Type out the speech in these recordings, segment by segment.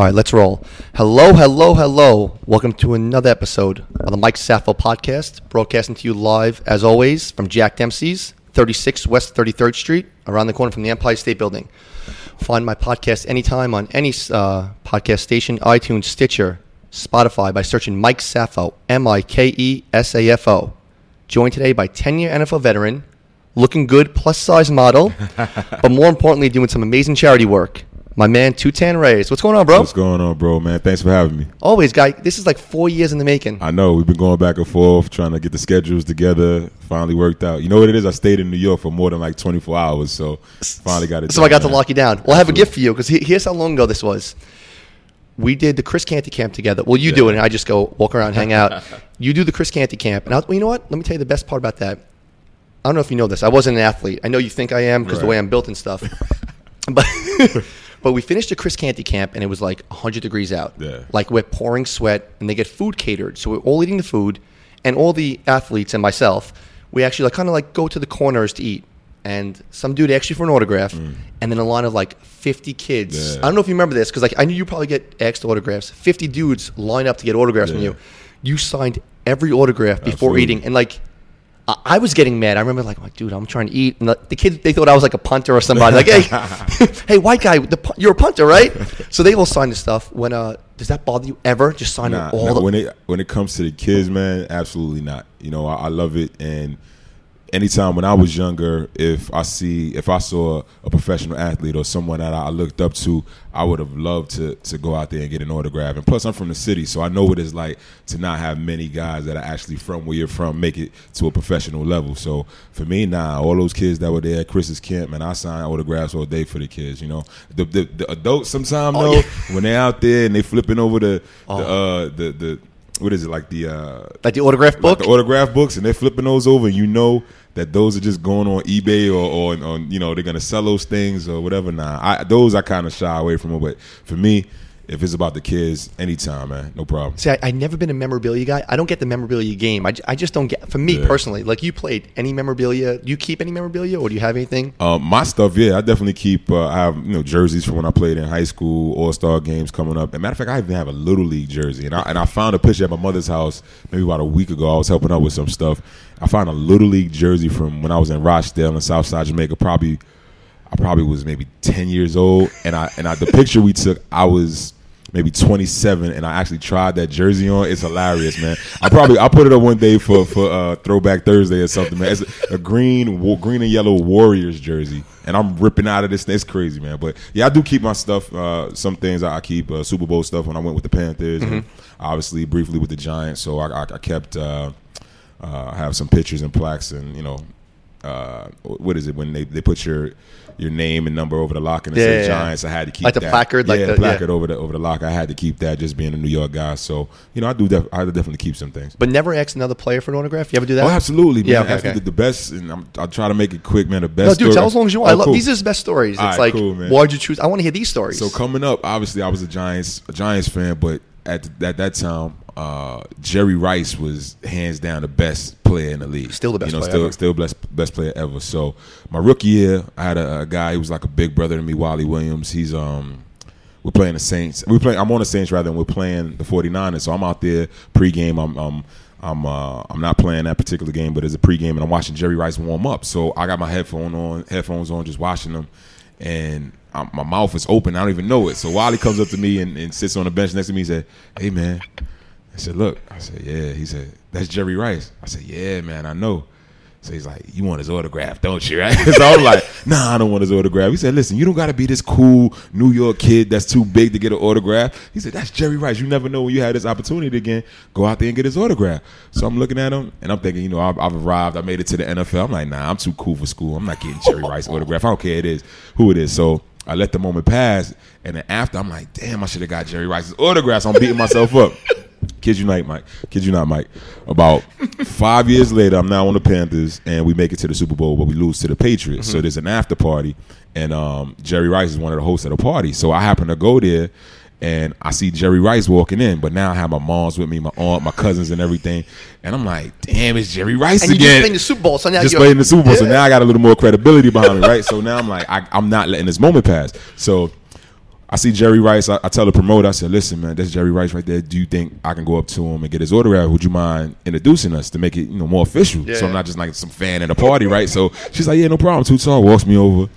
All right, let's roll. Hello, hello, hello. Welcome to another episode of the Mike Safo podcast, broadcasting to you live, as always, from Jack Dempsey's, 36 West 33rd Street, around the corner from the Empire State Building. Find my podcast anytime on any uh, podcast station, iTunes, Stitcher, Spotify, by searching Mike Safo, M I K E S A F O. Joined today by 10 year NFL veteran, looking good, plus size model, but more importantly, doing some amazing charity work. My man, Tutan Reyes. What's going on, bro? What's going on, bro, man? Thanks for having me. Always, guy. This is like four years in the making. I know we've been going back and forth trying to get the schedules together. Finally worked out. You know what it is? I stayed in New York for more than like 24 hours, so finally got it. So done, I got man. to lock you down. Well, I have a gift for you because here's how long ago this was. We did the Chris Canty camp together. Well, you do it, and I just go walk around, hang out. you do the Chris Canty camp, and I'll, well, you know what? Let me tell you the best part about that. I don't know if you know this. I wasn't an athlete. I know you think I am because the way I'm built and stuff. but but we finished the Chris Canty camp, and it was like 100 degrees out. Yeah. Like we're pouring sweat, and they get food catered. So we're all eating the food, and all the athletes and myself, we actually like kind of like go to the corners to eat. And some dude asked you for an autograph, and then a line of like 50 kids. Mm. Yeah. I don't know if you remember this because like I knew you probably get asked autographs. 50 dudes line up to get autographs from you. You signed every autograph before Absolutely. eating, and like I- was getting mad. I remember like, like, dude, I'm trying to eat, and the, the kids they thought I was like a punter or somebody. Like, hey, hey, white guy, the, you're a punter, right? So they all signed the stuff. When uh, does that bother you ever? Just sign Nah, all nah, the. when it when it comes to the kids, man, absolutely not. You know, I, I love it, and anytime when I was younger, if I see if I saw a professional athlete or someone that I looked up to, I would have loved to to go out there and get an autograph. And plus, I'm from the city, so I know what it's like to not have many guys that are actually from where you're from make it to a professional level. So for me, nah, all those kids that were there at Chris's camp, man, I signed autographs all day for the kids. You know, the the, the adults sometimes Oh, though yeah. when they're out there and they flipping over the Oh. the uh the the what is it like the uh like the autograph like book. the autograph books and they're flipping those over and you know that those are just going on eBay or, or on you know they're gonna sell those things or whatever. Nah, I, those I kind of shy away from. But for me, if it's about the kids, anytime, man, no problem. See, I, I never been a memorabilia guy. I don't get the memorabilia game. I, I just don't get. For me Yeah. personally, like you played any memorabilia. Do you keep any memorabilia, or do you have anything? Um, my stuff, yeah, I definitely keep. Uh, I have you know jerseys from when I played in high school, All Star games coming up. And matter of fact, I even have a little league jersey, and I and I found a picture at my mother's house maybe about a week ago. I was helping out with some stuff. I found a little league jersey from when I was in Rochdale in Southside Jamaica. Probably, I probably was maybe ten years old, and I and I the picture we took, I was. Maybe 27, and I actually tried that jersey on. It's hilarious, man. I probably I put it up one day for for uh, Throwback Thursday or something, man. It's a, a green, green and yellow Warriors jersey, and I'm ripping out of this. It's crazy, man. But yeah, I do keep my stuff. Uh, some things I keep uh, Super Bowl stuff when I went with the Panthers, and obviously briefly with the Giants. So I, I, I kept. Uh, uh, I have some pictures and plaques, and you know, uh, what is it when they, they put your your name and number over the lock and it Yeah, says yeah, yeah. Giants? I had to keep Like the that. placard, like the- placard yeah. over the over the lock. I had to keep that, just being a New York guy. So you know, I do. Def- I definitely keep some things. But never ask another player for an autograph. You ever do that? Oh, absolutely, man. Yeah, okay, Actually, okay. The, the best, and I'm, I'll try to make it quick, man. The best. No, dude, story- tell as long as you want. Oh, I love cool. these are the best stories. It's right, like, cool, why'd you choose? I want to hear these stories. So coming up, obviously, I was a Giants a Giants fan, but at at that time, uh, Jerry Rice was hands down the best player in the league. Still the best you know, player still ever. still best best player ever. So my rookie year, I had a, a guy who was like a big brother to me, Wally Williams. He's um. We're playing the Saints. We play. I'm on the Saints rather than we're playing the 49ers. So I'm out there pregame. I'm I'm I'm uh, I'm not playing that particular game, but it's a pregame, and I'm watching Jerry Rice warm up. So I got my headphone on, headphones on, just watching them, and i my mouth is open. I don't even know it. So Wally comes up to me and, and sits on the bench next to me. He said, "Hey man," I said, "Look," I said, "Yeah." He said, "That's Jerry Rice." I said, "Yeah, man, I know." So he's like, "You want his autograph, don't you?" Right? so I was like, "Nah, I don't want his autograph." He said, "Listen, you don't got to be this cool New York kid that's too big to get an autograph." He said, "That's Jerry Rice. You never know when you had this opportunity again. Go out there and get his autograph." So I'm looking at him and I'm thinking, you know, I've, I've arrived. I made it to the NFL. I'm like, "Nah, I'm too cool for school. I'm not getting Jerry Rice autograph. I don't care it is who it is." So I let the moment pass, and then after I'm like, "Damn, I should have got Jerry Rice's autograph." So I'm beating myself up. Kid you not, Mike. Kid you not, Mike. About five years later, I'm now on the Panthers, and we make it to the Super Bowl, but we lose to the Patriots. So there's an after party, and um, Jerry Rice is one of the hosts of the party. So I happen to go there, and I see Jerry Rice walking in, but now I have my mom's with me, my aunt, my cousins, and everything, and I'm like, damn, it's Jerry Rice and you again just playing the Super Bowl, so now just playing the Super Bowl. So now I got a little more credibility behind me, right? So now I'm like, I, I'm not letting this moment pass. So I see Jerry Rice. I, I tell the promoter, I said, "Listen, man, that's Jerry Rice right there. Do you think I can go up to him and get his autograph? Would you mind introducing us to make it, you know, more official? Yeah. So I'm not just like some fan at a party, right?" So she's like, "Yeah, no problem." Two Tone walks me over.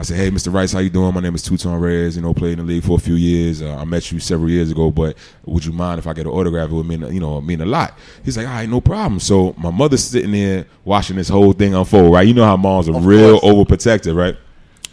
I said, "Hey, Mr. Rice, how you doing? My name is Tutan Reyes. You know, played in the league for a few years. Uh, I met you several years ago, but would you mind if I get an autograph? It would mean, you know, mean a lot." He's like, "All right, no problem." So my mother's sitting there watching this whole thing unfold. Right? You know how moms are Of real course. overprotective, right?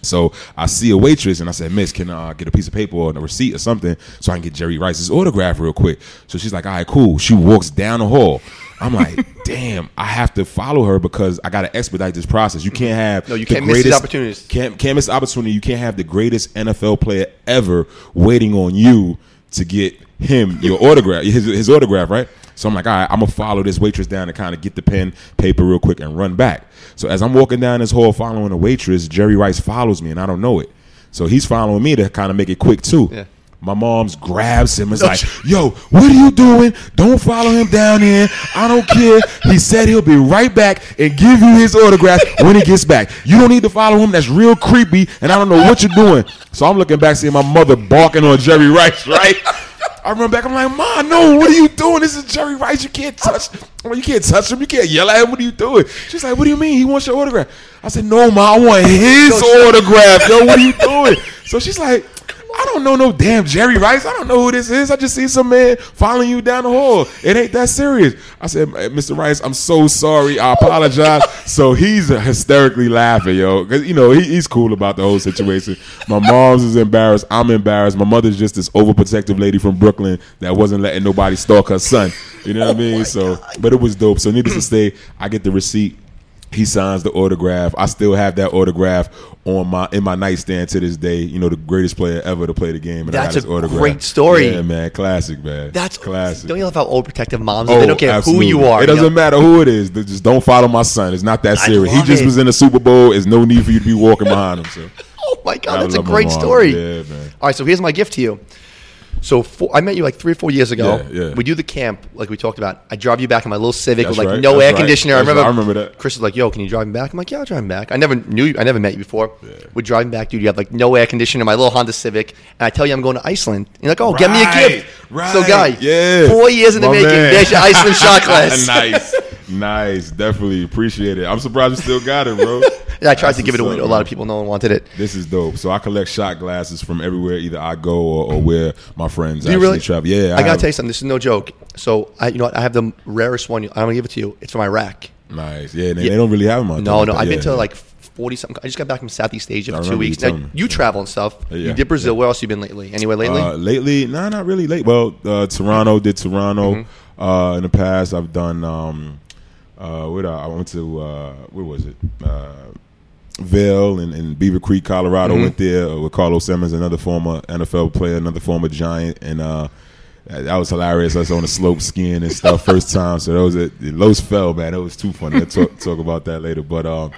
So I see a waitress and I said, Miss, can I get a piece of paper or a receipt or something so I can get Jerry Rice's autograph real quick? So she's like, all right, cool. She walks down the hall. I'm like, damn, I have to follow her because I got to expedite this process. You can't have No, you the can't miss these opportunities. Can't, can't miss opportunity. You can't have the greatest NFL player ever waiting on you to get him your autograph, his, his autograph, right? So I'm like, all right, I'm gonna follow this waitress down and kind of get the pen, paper real quick and run back. So as I'm walking down this hall following the waitress, Jerry Rice follows me and I don't know it. So he's following me to kind of make it quick too. Yeah. My mom's grabs him and is like, yo, what are you doing? Don't follow him down here. I don't care. He said he'll be right back and give you his autograph when he gets back. You don't need to follow him. That's real creepy, and I don't know what you're doing. So I'm looking back, seeing my mother barking on Jerry Rice, right? I run back. I'm like, Ma, no, what are you doing? This is Jerry Rice. You can't touch. You can't touch him. You can't yell at him. What are you doing? She's like, What do you mean? He wants your autograph. I said, No, Ma, I want his autograph. Yo, what are you doing? So she's like, I don't know no damn Jerry Rice. I don't know who this is. I just see some man following you down the hall. It ain't that serious. I said, Mr. Rice, I'm so sorry. I apologize. so he's hysterically laughing, yo, because you know he, he's cool about the whole situation. My mom's is embarrassed. I'm embarrassed. My mother's just this overprotective lady from Brooklyn that wasn't letting nobody stalk her son. You know what I mean? Oh so, but it was dope. So, needless to say, I get the receipt. He signs the autograph. I still have that autograph on my in my nightstand to this day. You know, the greatest player ever to play the game. And I got his a autograph. great story. Yeah, man, classic, man. That's classic. Don't you love how old protective moms are? They oh, don't care Oh, absolutely. who you are. It doesn't know? matter who it is. They Just don't follow my son. It's not that serious. He just it. was in the Super Bowl. There's no need for you to be walking behind him. So Oh my god, I that's a great story. Yeah, man. All right, so here's my gift to you. So four, I met you like three or four years ago. Yeah, yeah. We do the camp like we talked about. I drive you back in my little Civic That's with like right, no that's air right, conditioner. I remember. right, I remember that. Chris is like, "Yo, can you drive me back?" I'm like, "Yeah, I'll drive me back." I never knew you. I never met you before. Yeah. We're driving back, dude. You have like no air conditioner. My little Honda Civic, and I tell you I'm going to Iceland. You're like, "Oh, get me a gift." right, So, guy, yeah. four years in the My making. man. There's your Iceland shot glass. nice, nice. Definitely appreciate it. I'm surprised you still got it, bro. I tried to give it away to a lot of people. No one wanted it. This is dope. So I collect shot glasses from everywhere, either I go or, or where my friends Do you actually really? travel. Yeah, I, gotta have- tell you something. This is no joke. So I, you know, what? I have the rarest one. I'm gonna give it to you. It's from Iraq. Nice. Yeah, they, Yeah. they don't really have them out No, no. I've yeah, been to yeah. like forty something. I just got back from Southeast Asia for two remember you weeks. Now, you travel and stuff. You did Brazil. Where else you been lately? Anywhere lately? Uh, lately, no, not really late. Well, uh, Toronto did Toronto. Mm-hmm. Uh, in the past, I've done. Um, uh, where did I, I went to? Uh, where was it? Uh, Vail and, in Beaver Creek, Colorado. Mm-hmm. Went there with Carlos Emmons, another former NFL player, another former Giant, and uh, that that was hilarious. I was on the slope skiing and stuff first time. So that was it. Los fell, man. It was too funny. I'll talk, talk about that later. But um,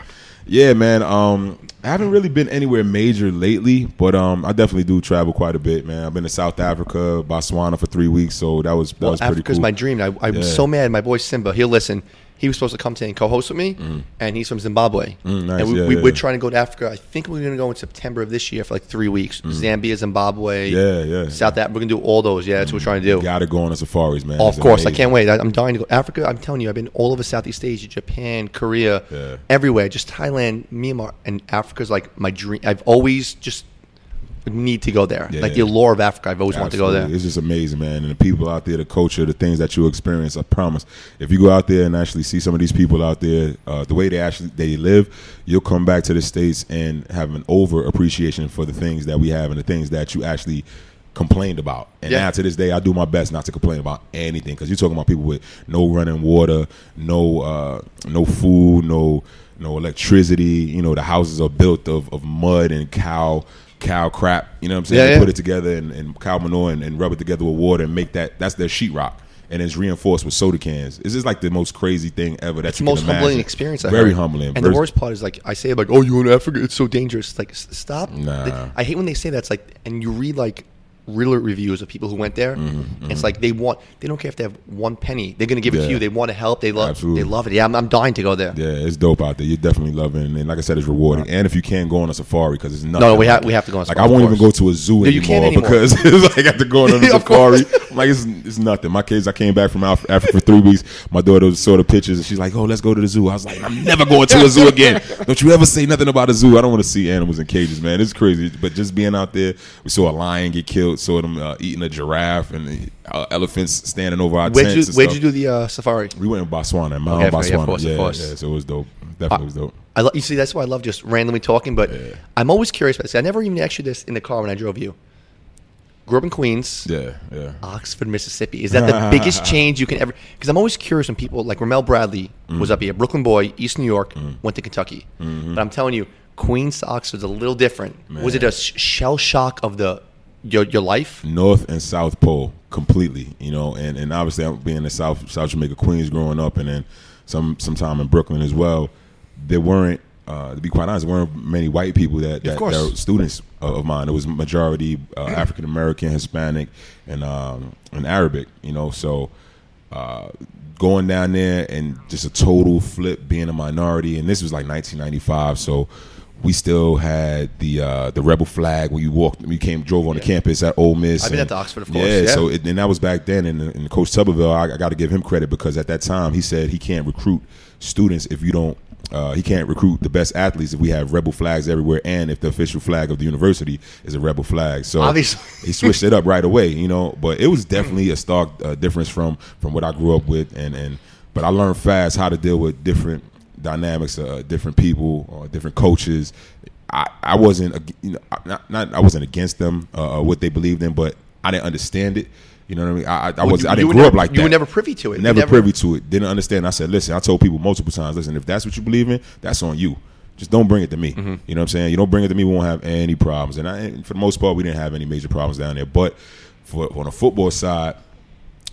yeah, man. Um, I haven't really been anywhere major lately, but um, I definitely do travel quite a bit, man. I've been to South Africa, Botswana for three weeks, so that was that well, was pretty Africa's cool. my dream. I, I'm Yeah. so mad. My boy Simba, he'll listen. He was supposed to come today and co-host with me, and he's from Zimbabwe. Mm, nice. And we, Yeah, we, yeah, we're trying to go to Africa. I think we're going to go in September of this year for like three weeks. Zambia, Zimbabwe, Mm. Yeah, yeah. South Africa. We're going to do all those. Yeah, that's what we're trying to do. Got to go on the safaris, man. Oh, It's of course, I can't wait. I, I'm dying to go. Africa, I'm telling you, I've been all over Southeast Asia, Japan, Korea, Yeah. everywhere. Just Thailand, Myanmar, and Africa's like my dream. I've always just need to go there. Yeah. Like the allure of Africa, I've always wanted to go there. It's just amazing, man. And the people out there, the culture, the things that you experience. I promise, if you go out there and actually see some of these people out there, uh, the way they actually they live, you'll come back to the states and have an over appreciation for the things that we have and the things that you actually complained about. And Yeah. now to this day, I do my best not to complain about anything because you're talking about people with no running water, no uh, no food, no no electricity. You know, the houses are built of, of mud and cow cow crap. You know what I'm saying? Yeah, yeah. put it together and, and cow manure and, and rub it together with water and make that that's their sheetrock. And it's reinforced with soda cans. It's just like the most crazy thing ever. That's the most humbling experience. I Very heard. humbling. And the worst part is like I say like, "Oh, you in Africa? It's so dangerous." Like, stop. Nah. I hate when they say that. It's like, and you read like realtor reviews of people who went there. And It's like they want they don't care if they have one penny. They're gonna give it Mm-hmm, to you. They want to help. They love Absolutely. they love it. Yeah, I'm, I'm dying to go there. Yeah, it's dope out there. You're definitely loving it. And like I said, it's rewarding. And if you can, go on a safari because it's nothing. No, we have- we have to go on a Like, I won't even go to a zoo No, anymore, can't anymore. because it's like I got to go on a safari. I'm like, it's, it's nothing. My kids, I came back from Africa for three weeks. My daughter saw the pictures and she's like, oh, let's go to the zoo. I was like, I'm never going to a zoo again. Don't you ever say nothing about a zoo. I don't want to see animals in cages, man. It's crazy. But just being out there, we saw a lion get killed, saw them uh, eating a giraffe and uh, elephants standing over our Where'd tents. you Where'd stuff. you do the uh, safari? We went in Botswana, Mount Okay, yeah, of Botswana. of yeah, course. yeah, so it was dope. Definitely was dope. I lo- you see that's why I love just randomly talking. But Yeah. I'm always curious about this. I never even asked you this in the car when I drove you. Grew up in Queens. Yeah, yeah. Oxford, Mississippi. Is that the biggest change you can ever? Because I'm always curious when people like Ramel Bradley Mm. was up here, Brooklyn boy, East New York, went to Kentucky. Mm-hmm. But I'm telling you, Queens to Oxford's a little different. Was it a sh- shell shock of the your your life? North and South Pole completely, you know, and, and obviously I'm being in South South Jamaica, Queens, growing up, and then some some time in Brooklyn as well. There weren't, uh, to be quite honest, there weren't many white people that that, that were students of of mine. It was majority uh, African American, Hispanic, and um, and Arabic, you know. So uh, going down there and just a total flip, being a minority, and this was like 1995, so. We still had the uh, the rebel flag when you walked, you came drove on the campus at Ole Miss. I've been and- at the Oxford, of course, Yeah, yeah. so it, and that was back then. And, and Coach Tuberville, I, I got to give him credit because at that time he said he can't recruit students if you don't. Uh, he can't recruit the best athletes if we have rebel flags everywhere, and if the official flag of the university is a rebel flag. So Obviously. he switched it up right away, you know. But it was definitely a stark uh, difference from from what I grew up with, and and but I learned fast how to deal with different dynamics, uh, different people, or different coaches. I, I wasn't, you know, not, not I wasn't against them, uh, uh, what they believed in, but I didn't understand it. You know what I mean? I, I, I was, you- I didn't grow never- up like you that. were never privy to it. You Never, never- privy to it. Didn't understand. I said, listen, I told people multiple times, listen, if that's what you believe in, that's on you. Just don't bring it to me. Mm-hmm. You know what I'm saying? You don't bring it to me, we won't have any problems. And, I, and for the most part, we didn't have any major problems down there. But for on the football side,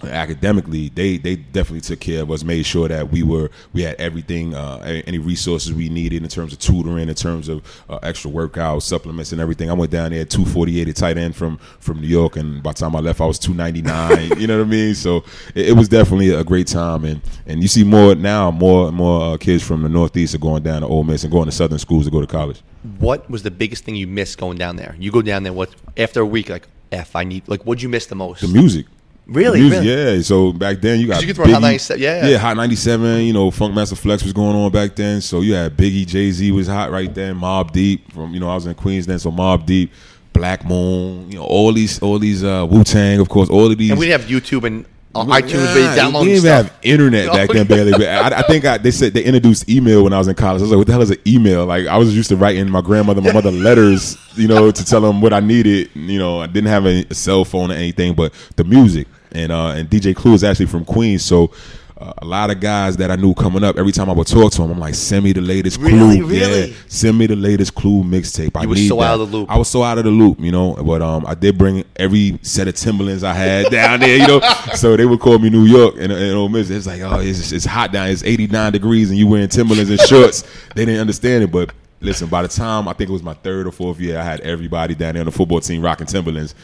academically they they definitely took care of us made sure that we were we had everything uh any resources we needed in terms of tutoring in terms of uh, extra workouts supplements and everything i went down there at 248 at tight end from from new york and by the time i left i was 299 you know what i mean so it, it was definitely a great time and and you see more now more and more uh, kids from the northeast are going down to Ole Miss and going to southern schools to go to college What was the biggest thing you missed going down there? You go down there, what after a week, like F, I need like what'd you miss the most? the music Really? Music, Really? yeah. So back then you got you could throw Hot 97 yeah. yeah, Hot ninety seven. You know, Funkmaster Flex was going on back then. So you had Biggie, Jay Z was hot right then. Mobb Deep from you know I was in Queens then, so Mobb Deep, Black Moon. You know all these all these uh, Wu Tang, of course. All of these. And we didn't have YouTube and uh, Nah, iTunes, but we didn't even have internet back then, barely. But I, I think I, they said they introduced email when I was in college. I was like, "What the hell is an email?" Like I was used to writing my grandmother, my mother letters, you know, to tell them what I needed. You know, I didn't have a, cell phone or anything, but the music and uh, and DJ Clue is actually from Queens, so. Uh, a lot of guys that I knew coming up, every time I would talk to them, I'm like, "Send me the latest Clue, Really? Really? yeah, send me the latest Clue mixtape." I You were need so that. out of the loop. I was so out of the loop, you know. But um, I did bring every set of Timberlands I had down there, you know. so they would call me New York and, and Ole Miss. It's like, oh, it's, it's hot down. It's 89 degrees, and you wearing Timberlands and shorts. they didn't understand it, but. Listen, by the time I think it was my third or fourth year, I had everybody down there on the football team rocking Timberlands.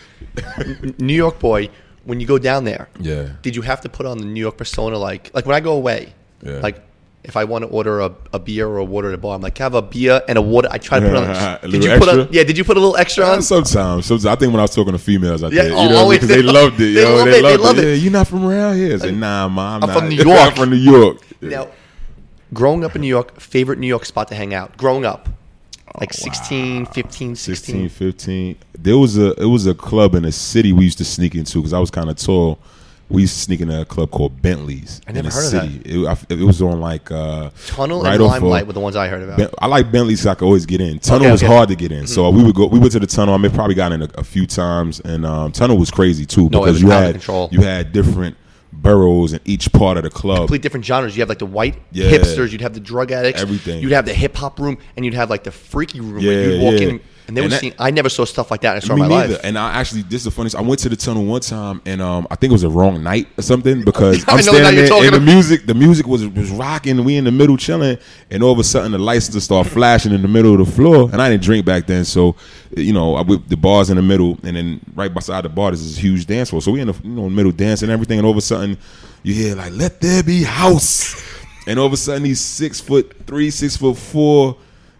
New York boy, when you go down there, Yeah. did you have to put on the New York persona? Like, like when I go away, Yeah. like if I want to order a, a beer or a water at a bar, I'm like, have a beer and a water. I try to put on. A did you put on? Yeah, did you put a little extra on? Sometimes, sometimes I think when I was talking to females, I Yeah, did, you oh, know, always. because they loved it. They yo, love they it, they loved love it. it. Yeah, you're not from around here. I said, uh, Nah, ma, I'm, I'm not. from New York. I'm from New York. Now, growing up in New York, favorite New York spot to hang out. Growing up, like 16, 15, 16. 16, 15. There was a it was a club in the city we used to sneak into because I was kind of tall. We used to sneak into a club called Bentley's. I never in the heard of city. It, I- it was on like uh, Tunnel right and off of- Limelight were the ones I heard about. Ben- I like Bentley's. So I could always get in. Tunnel Okay, was okay. Mm-hmm. hard to get in, so we would go. We went to the tunnel. I mean, probably got in a, a few times, and um, tunnel was crazy too No, it because was you out of had control. you had different boroughs in each part of the club. complete different genres. You have like the white Yeah. hipsters, you'd have the drug addicts, Everything. You'd have the hip hop room, and you'd have like the freaky room Yeah, where you'd walk yeah. in and they And were that- seeing. I never saw stuff like that. I saw Me in my neither. life. And I actually, this is the funniest. I went to the tunnel one time, and um, I think it was the wrong night or something because I I'm standing there, and the music, the music was was rocking. We in the middle chilling, and all of a sudden the lights just start flashing in the middle of the floor. And I didn't drink back then, so you know, I, with the bars in the middle, and then right beside the bar, there's this huge dance floor. So we in the you know middle dancing and everything, and all of a sudden you hear like "Let there be house," and all of a sudden these six foot three, six foot four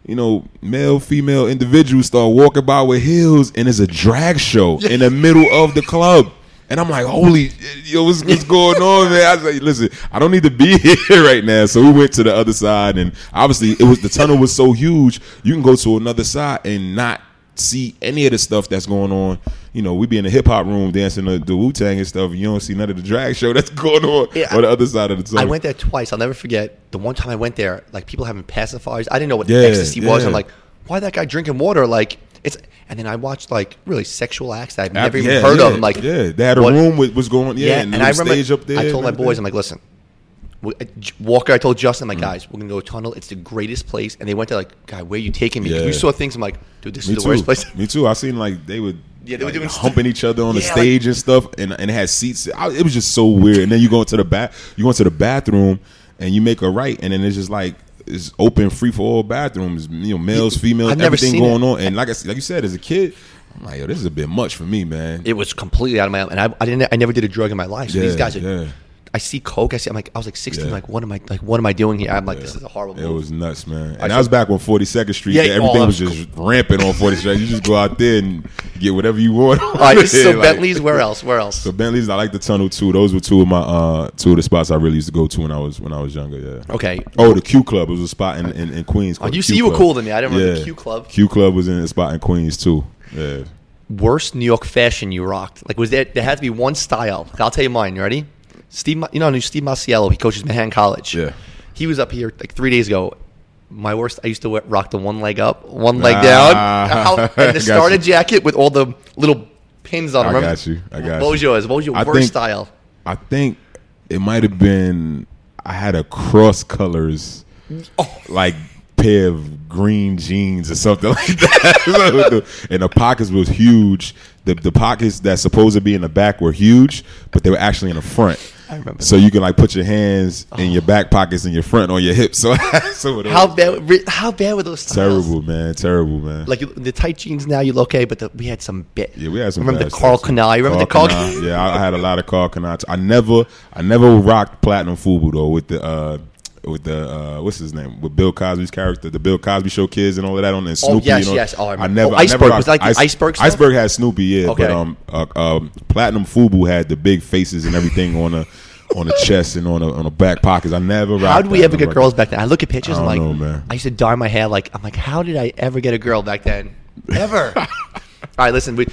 you know, male, female individuals start walking by with heels, and it's a drag show in the middle of the club. And I'm like, holy, yo, what's, what's going on, man? I was like, listen, I don't need to be here right now. So we went to the other side, and obviously, it was the tunnel was so huge, you can go to another side and not see any of the stuff that's going on. You know, we be in the hip hop room dancing the, the Wu Tang and stuff, and you don't see none of the drag show that's going on Yeah, on the other side of the tunnel. I went there twice. I'll never forget the one time I went there. Like people having pacifiers. I didn't know what Yeah, ecstasy was. I'm like, why that guy drinking water? Like it's. And then I watched like really sexual acts that I've never even yeah, heard yeah, of. I'm like, yeah, they had a what- room with was going, yeah, Yeah, and, and, I remember stage up there. I told my boys, I'm like, listen, uh, Walker. I told Justin, Mm. Like, guys, we're gonna go tunnel. It's the greatest place. And they went there, like, guy, where are you taking me? Yeah. We saw things. I'm like, dude, this Me is the too. worst place. Me too. I seen like they would. Yeah, they were like, doing humping each other on the Yeah, like- stage and stuff, and and it had seats. I, it was just so weird. And then you go into the bath, you go into the bathroom, and you make a right, and then it's just like it's open, free for all bathrooms. You know, males, females, I've everything going it. on. And like I, like you said, as a kid, I'm like, yo, this is a bit much for me, man. It was completely out of my and I, I didn't I never did a drug in my life. So these guys are yeah. I see coke. I see I'm like I was like 16. Yeah. Like what am I like what am I doing here? I'm like this is a horrible. It move. was nuts, man. I And I was back on 42nd Street. Yeah, Yeah, everything oh, was just rampant on 42nd. You just go out there and get whatever you want. All right, so Like- Bentley's where else? Where else? So Bentley's, I like the tunnel too. Those were two of my uh two of the spots I really used to go to when I was when I was younger. Yeah. Okay. Oh, the Q Club was a spot in, in, in Queens. Oh, you see, you were cooler than me. I didn't remember the Q Club. Q Club was in a spot in Queens too. Yeah. Worst New York fashion you rocked? Like was there? There had to be one style. I'll tell you mine. You ready? Steve, you know, Steve Masiello. He coaches Manhattan College. Yeah. He was up here like three days ago. My worst. I used to wear, rock the one leg up, one leg Ah, down, How- and the starter jacket with all the little pins on. I. Remember? got you. I got What you. What was your I worst think- style? I think it might have been I had a cross colors Oh. like pair of green jeans or something like that. and the pockets was huge. The the pockets that's supposed to be in the back were huge, but they were actually in the front. I remember So you can like put your hands in your back pockets and your front on your hips. So, so How bad? How bad were those? Styles? terrible, man. Terrible, man. Like the tight jeans now, you look okay, but the, we had some bit. Yeah, we had some. Remember the Karl stuff. Canal? You remember the Karl? Yeah, I, I had a lot of Karl Kani. I never, I never rocked platinum Fubu though with the. uh with the uh, what's his name with Bill Cosby's character, the Bill Cosby Show kids and all of that on and Snoopy. yes, and yes. Oh, I I never, Oh, I never Was like the Ice- Iceberg stuff? Iceberg had Snoopy, yeah, Okay. but um, uh, um, Platinum Fubu had the big faces and everything on the on the chest and on the on the back pockets. I never. How did we ever get Never girls back then? I look at pictures. I'm like, know, man. I used to dye my hair. Like, I'm like, how did I ever get a girl back then? Ever. All right, listen. We,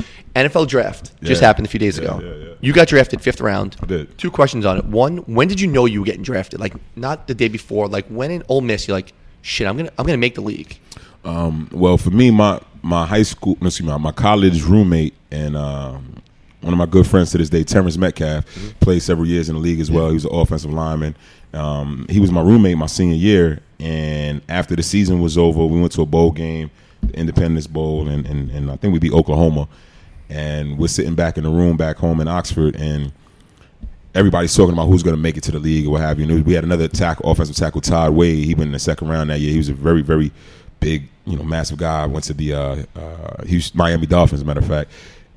NFL draft just Yeah. happened a few days ago. yeah, yeah. You got drafted fifth round. I did. Two questions on it. One, when did you know you were getting drafted? Like, not the day before. Like, when in Ole Miss, you're like, shit, I'm gonna, I'm gonna make the league. Um, well, for me, my my high school, no, excuse me, my college roommate and um, one of my good friends to this day, Terrence Metcalf, played several years in the league as well. He was an offensive lineman. Um, he was my roommate my senior year, and after the season was over, we went to a bowl game, the Independence Bowl, and, and, and I think we beat Oklahoma. And we're sitting back in the room back home in Oxford, and everybody's talking about who's going to make it to the league or what have you. And we had another tackle, offensive tackle, Todd Wade. He went in the second round that year. He was a very, very big, you know, massive guy. Went to the uh, uh, Houston, Miami Dolphins, as a matter of fact.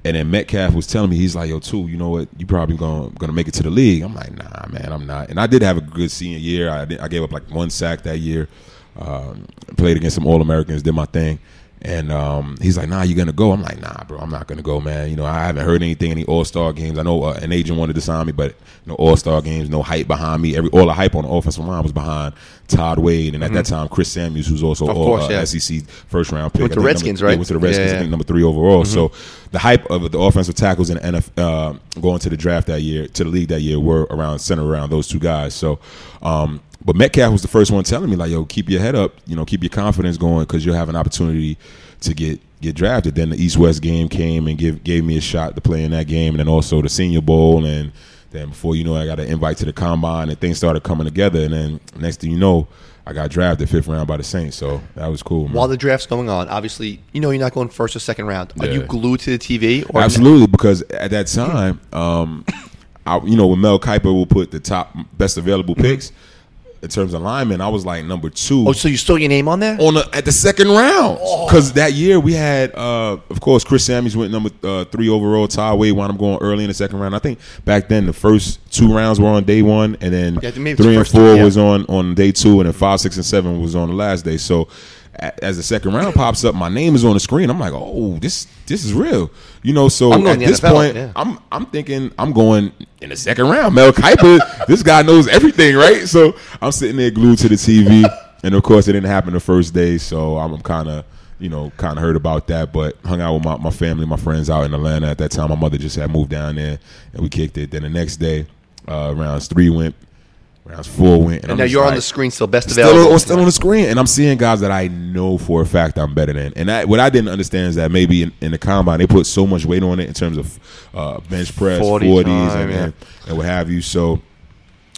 And then Metcalf was telling me, he's like, "Yo, too, you know what? You probably gonna gonna make it to the league." I'm like, "Nah, man, I'm not." And I did have a good senior year. I did, I gave up like one sack that year. Um, played against some All Americans, did my thing. And um, he's like, "Nah, you're gonna go?" I'm like, "Nah, bro, I'm not gonna go, man. You know, I haven't heard anything any All Star games. I know uh, an agent wanted to sign me, but no All Star games, no hype behind me. Every all the hype on the offensive line was behind Todd Wade, and at that time, Chris Samuels, who's also Mm-hmm. Of all, course, uh, yeah. SEC first round pick. Went to I Redskins, number, right? Yeah, went to the Redskins. Yeah, I yeah. Mm-hmm. think number three overall. So the hype of the offensive tackles in the NF, uh, going to the draft that year, to the league that year, were around centered around those two guys. So, um, but Metcalf was the first one telling me like, "Yo, keep your head up. You know, keep your confidence going because you'll have an opportunity to get." Get drafted. Then the East West game came and give gave me a shot to play in that game, and then also the Senior Bowl and Then before you know, it, I got an invite to the combine, and things started coming together. And then next thing you know, I got drafted fifth round by the Saints. So that was cool. Man. While the draft's going on, obviously, you know you're not going first or second round. Are you glued to the TV? Or Absolutely, because at that time, um, I, you know, when Mel Kiper will put the top best available picks in terms of linemen, I was like number two. Oh, so you stole your name on there? on the, at the second round because that year we had, uh, of course, Chris Samuels went number uh, three overall. Ty Wade wound up going early in the second round. I think back then the first two rounds were on day one, and then Yeah, maybe the three and four yeah. was on on day two, and then five, six, and seven was on the last day. So. As the second round pops up, my name is on the screen. I'm like, "Oh, this this is real," you know. So at this NFL, point, yeah. I'm I'm thinking I'm going in the second round. Mel Kiper, this guy knows everything, right? So I'm sitting there glued to the TV, and of course, it didn't happen the first day. So I'm, kind of, you know, kind of heard about that, but hung out with my, my family, my friends out in Atlanta at that time. My mother just had moved down there, and we kicked it. Then the next day, uh, rounds three went, rounds four went, and I'm now you're on the screen still, best Still, available. on, still on the screen, and I'm seeing guys that I know for a fact I'm better than. And that, what I didn't understand is that maybe in, in the combine they put so much weight on it in terms of uh, bench press, 40 40s, time, and, yeah. and, and what have you. So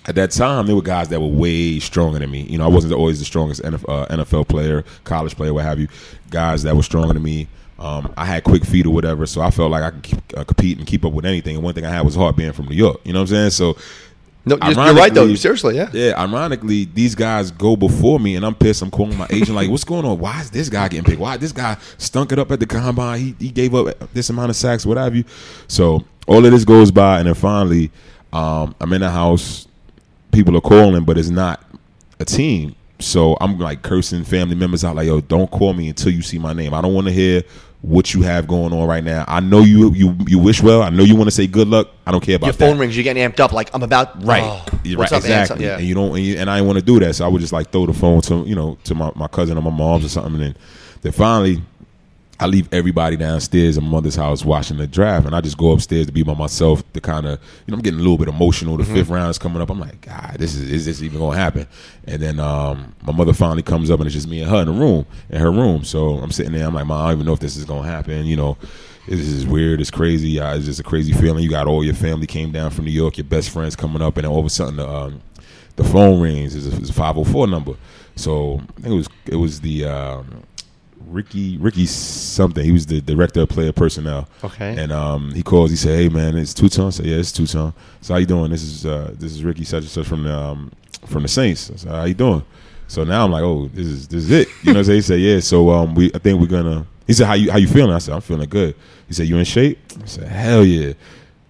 at that time, there were guys that were way stronger than me. You know, I wasn't always the strongest NFL, uh, NFL player, college player, what have you. Guys that were stronger than me. Um, I had quick feet or whatever, so I felt like I could keep, uh, compete and keep up with anything. And one thing I had was heart being from New York. You know what I'm saying? So no, you're, you're right though. Seriously, yeah. yeah, ironically, these guys go before me, and I'm pissed. I'm calling my agent like, "What's going on? Why is this guy getting picked? Why this guy stunk it up at the combine? He he gave up this amount of sacks, what have you." So all of this goes by, and then finally, um, I'm in the house. People are calling, but it's not a team. So I'm like cursing family members out, like, "Yo, don't call me until you see my name. I don't want to hear." What you have going on right now? I know you you you wish well. I know you want to say good luck. I don't care about Your that. phone rings. You're getting amped up. Like I'm about Right. oh, what's right. up, exactly. Yeah. And you don't and, you, and I didn't want to do that, so I would just like throw the phone to you know to my, my cousin or my mom's or something, and then then finally I leave everybody downstairs in my mother's house watching the draft, and I just go upstairs to be by myself. To kind of, you know, I'm getting a little bit emotional. The Mm-hmm. fifth round is coming up. I'm like, God, this is is this even gonna happen? And then um, my mother finally comes up, and it's just me and her in the room, in her room. So I'm sitting there. I'm like, Mom, I don't even know if this is gonna happen. You know, this is weird. It's crazy. Uh, it's just a crazy feeling. You got all your family came down from New York, your best friends coming up, and then all of a sudden the um, the phone rings. It's a, it's a 504 number. So I think it was it was the um, Ricky Ricky something. He was the director of player personnel. Okay. And um, he calls. He said, "Hey man, it's Tutan." I said, "Yeah, it's Tutan." So how you doing? This is uh, this is Ricky such and such from the um, from the Saints. I said, "How you doing?" So now I'm like, "Oh, this is this is it." You know what I'm saying? He said, "Yeah." So um, we I think we're gonna. He said, "How you how you feeling?" I said, "I'm feeling good." He said, "You in shape?" I said, "Hell yeah."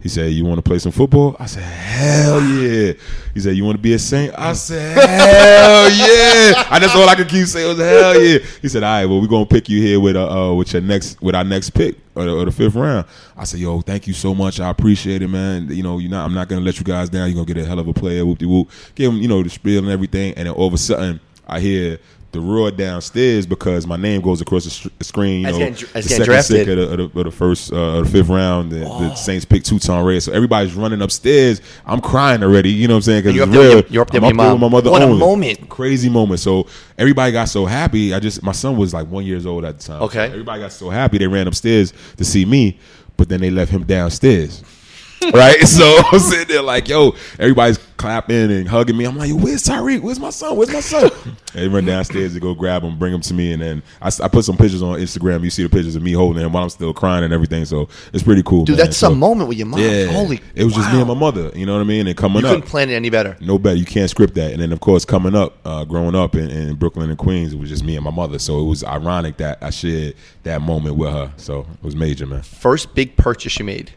He said, "You want to play some football?" I said, "Hell yeah!" He said, "You want to be a Saint?" I said, "Hell yeah!" I that's all I could keep saying was "Hell yeah!" He said, "All right, well, we're gonna pick you here with uh, uh with your next with our next pick or the, or the fifth round." I said, "Yo, thank you so much. I appreciate it, man. You know, you not I'm not gonna let you guys down. You're gonna get a hell of a player. Whoop de whoop. Give him, you know, the spiel and everything." And then all of a sudden, I hear. The roar downstairs because my name goes across the, the screen. You know, getting- the getting second drafted. of the, of the, of the first uh, the fifth round. The, the Saints pick two ton red, so everybody's running upstairs. I'm crying already. You know what I'm saying? Because you're it's up real. your- you're up there I'm with up with my mother. What a moment. Crazy moment. So everybody got so happy. I just my son was like one years old at the time. Okay. So everybody got so happy they ran upstairs to see me, but then they left him downstairs. right, so I'm sitting there like, yo, everybody's clapping and hugging me. I'm like, yo, where's Tyreek? Where's my son? Where's my son? they run downstairs to go grab him, bring him to me, and then I put some pictures on Instagram. You see the pictures of me holding him while I'm still crying and everything. So it's pretty cool, Dude, man. that's So, some moment with your mom. Yeah, Holy, it was just me and my mother. You know what I mean? And coming up You coming couldn't up, plan it any better. no better. You can't script that. And then, of course, coming up, uh, growing up in, in Brooklyn and Queens, it was just me and my mother. So it was ironic that I shared that moment with her. So it was major, man. First big purchase you made.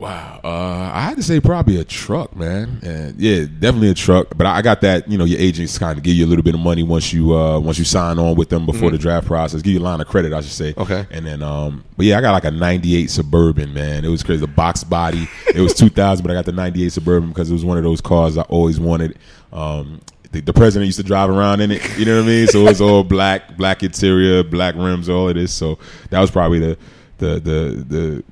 Wow. Uh, I had to say probably a truck, man. And yeah, definitely a truck. But I got that. You know, your agents kind of give you a little bit of money once you uh, once you sign on with them before the draft process. Give you a line of credit, I should say. Mm-hmm. Okay. And then, um, but yeah, I got like a '98 Suburban, man. It was crazy. The box body. It was 2000, but I got the '98 Suburban because it was one of those cars I always wanted. Um, the, the president used to drive around in it. You know what I mean? So it was all black, black interior, black rims, all of this. So that was probably the the the the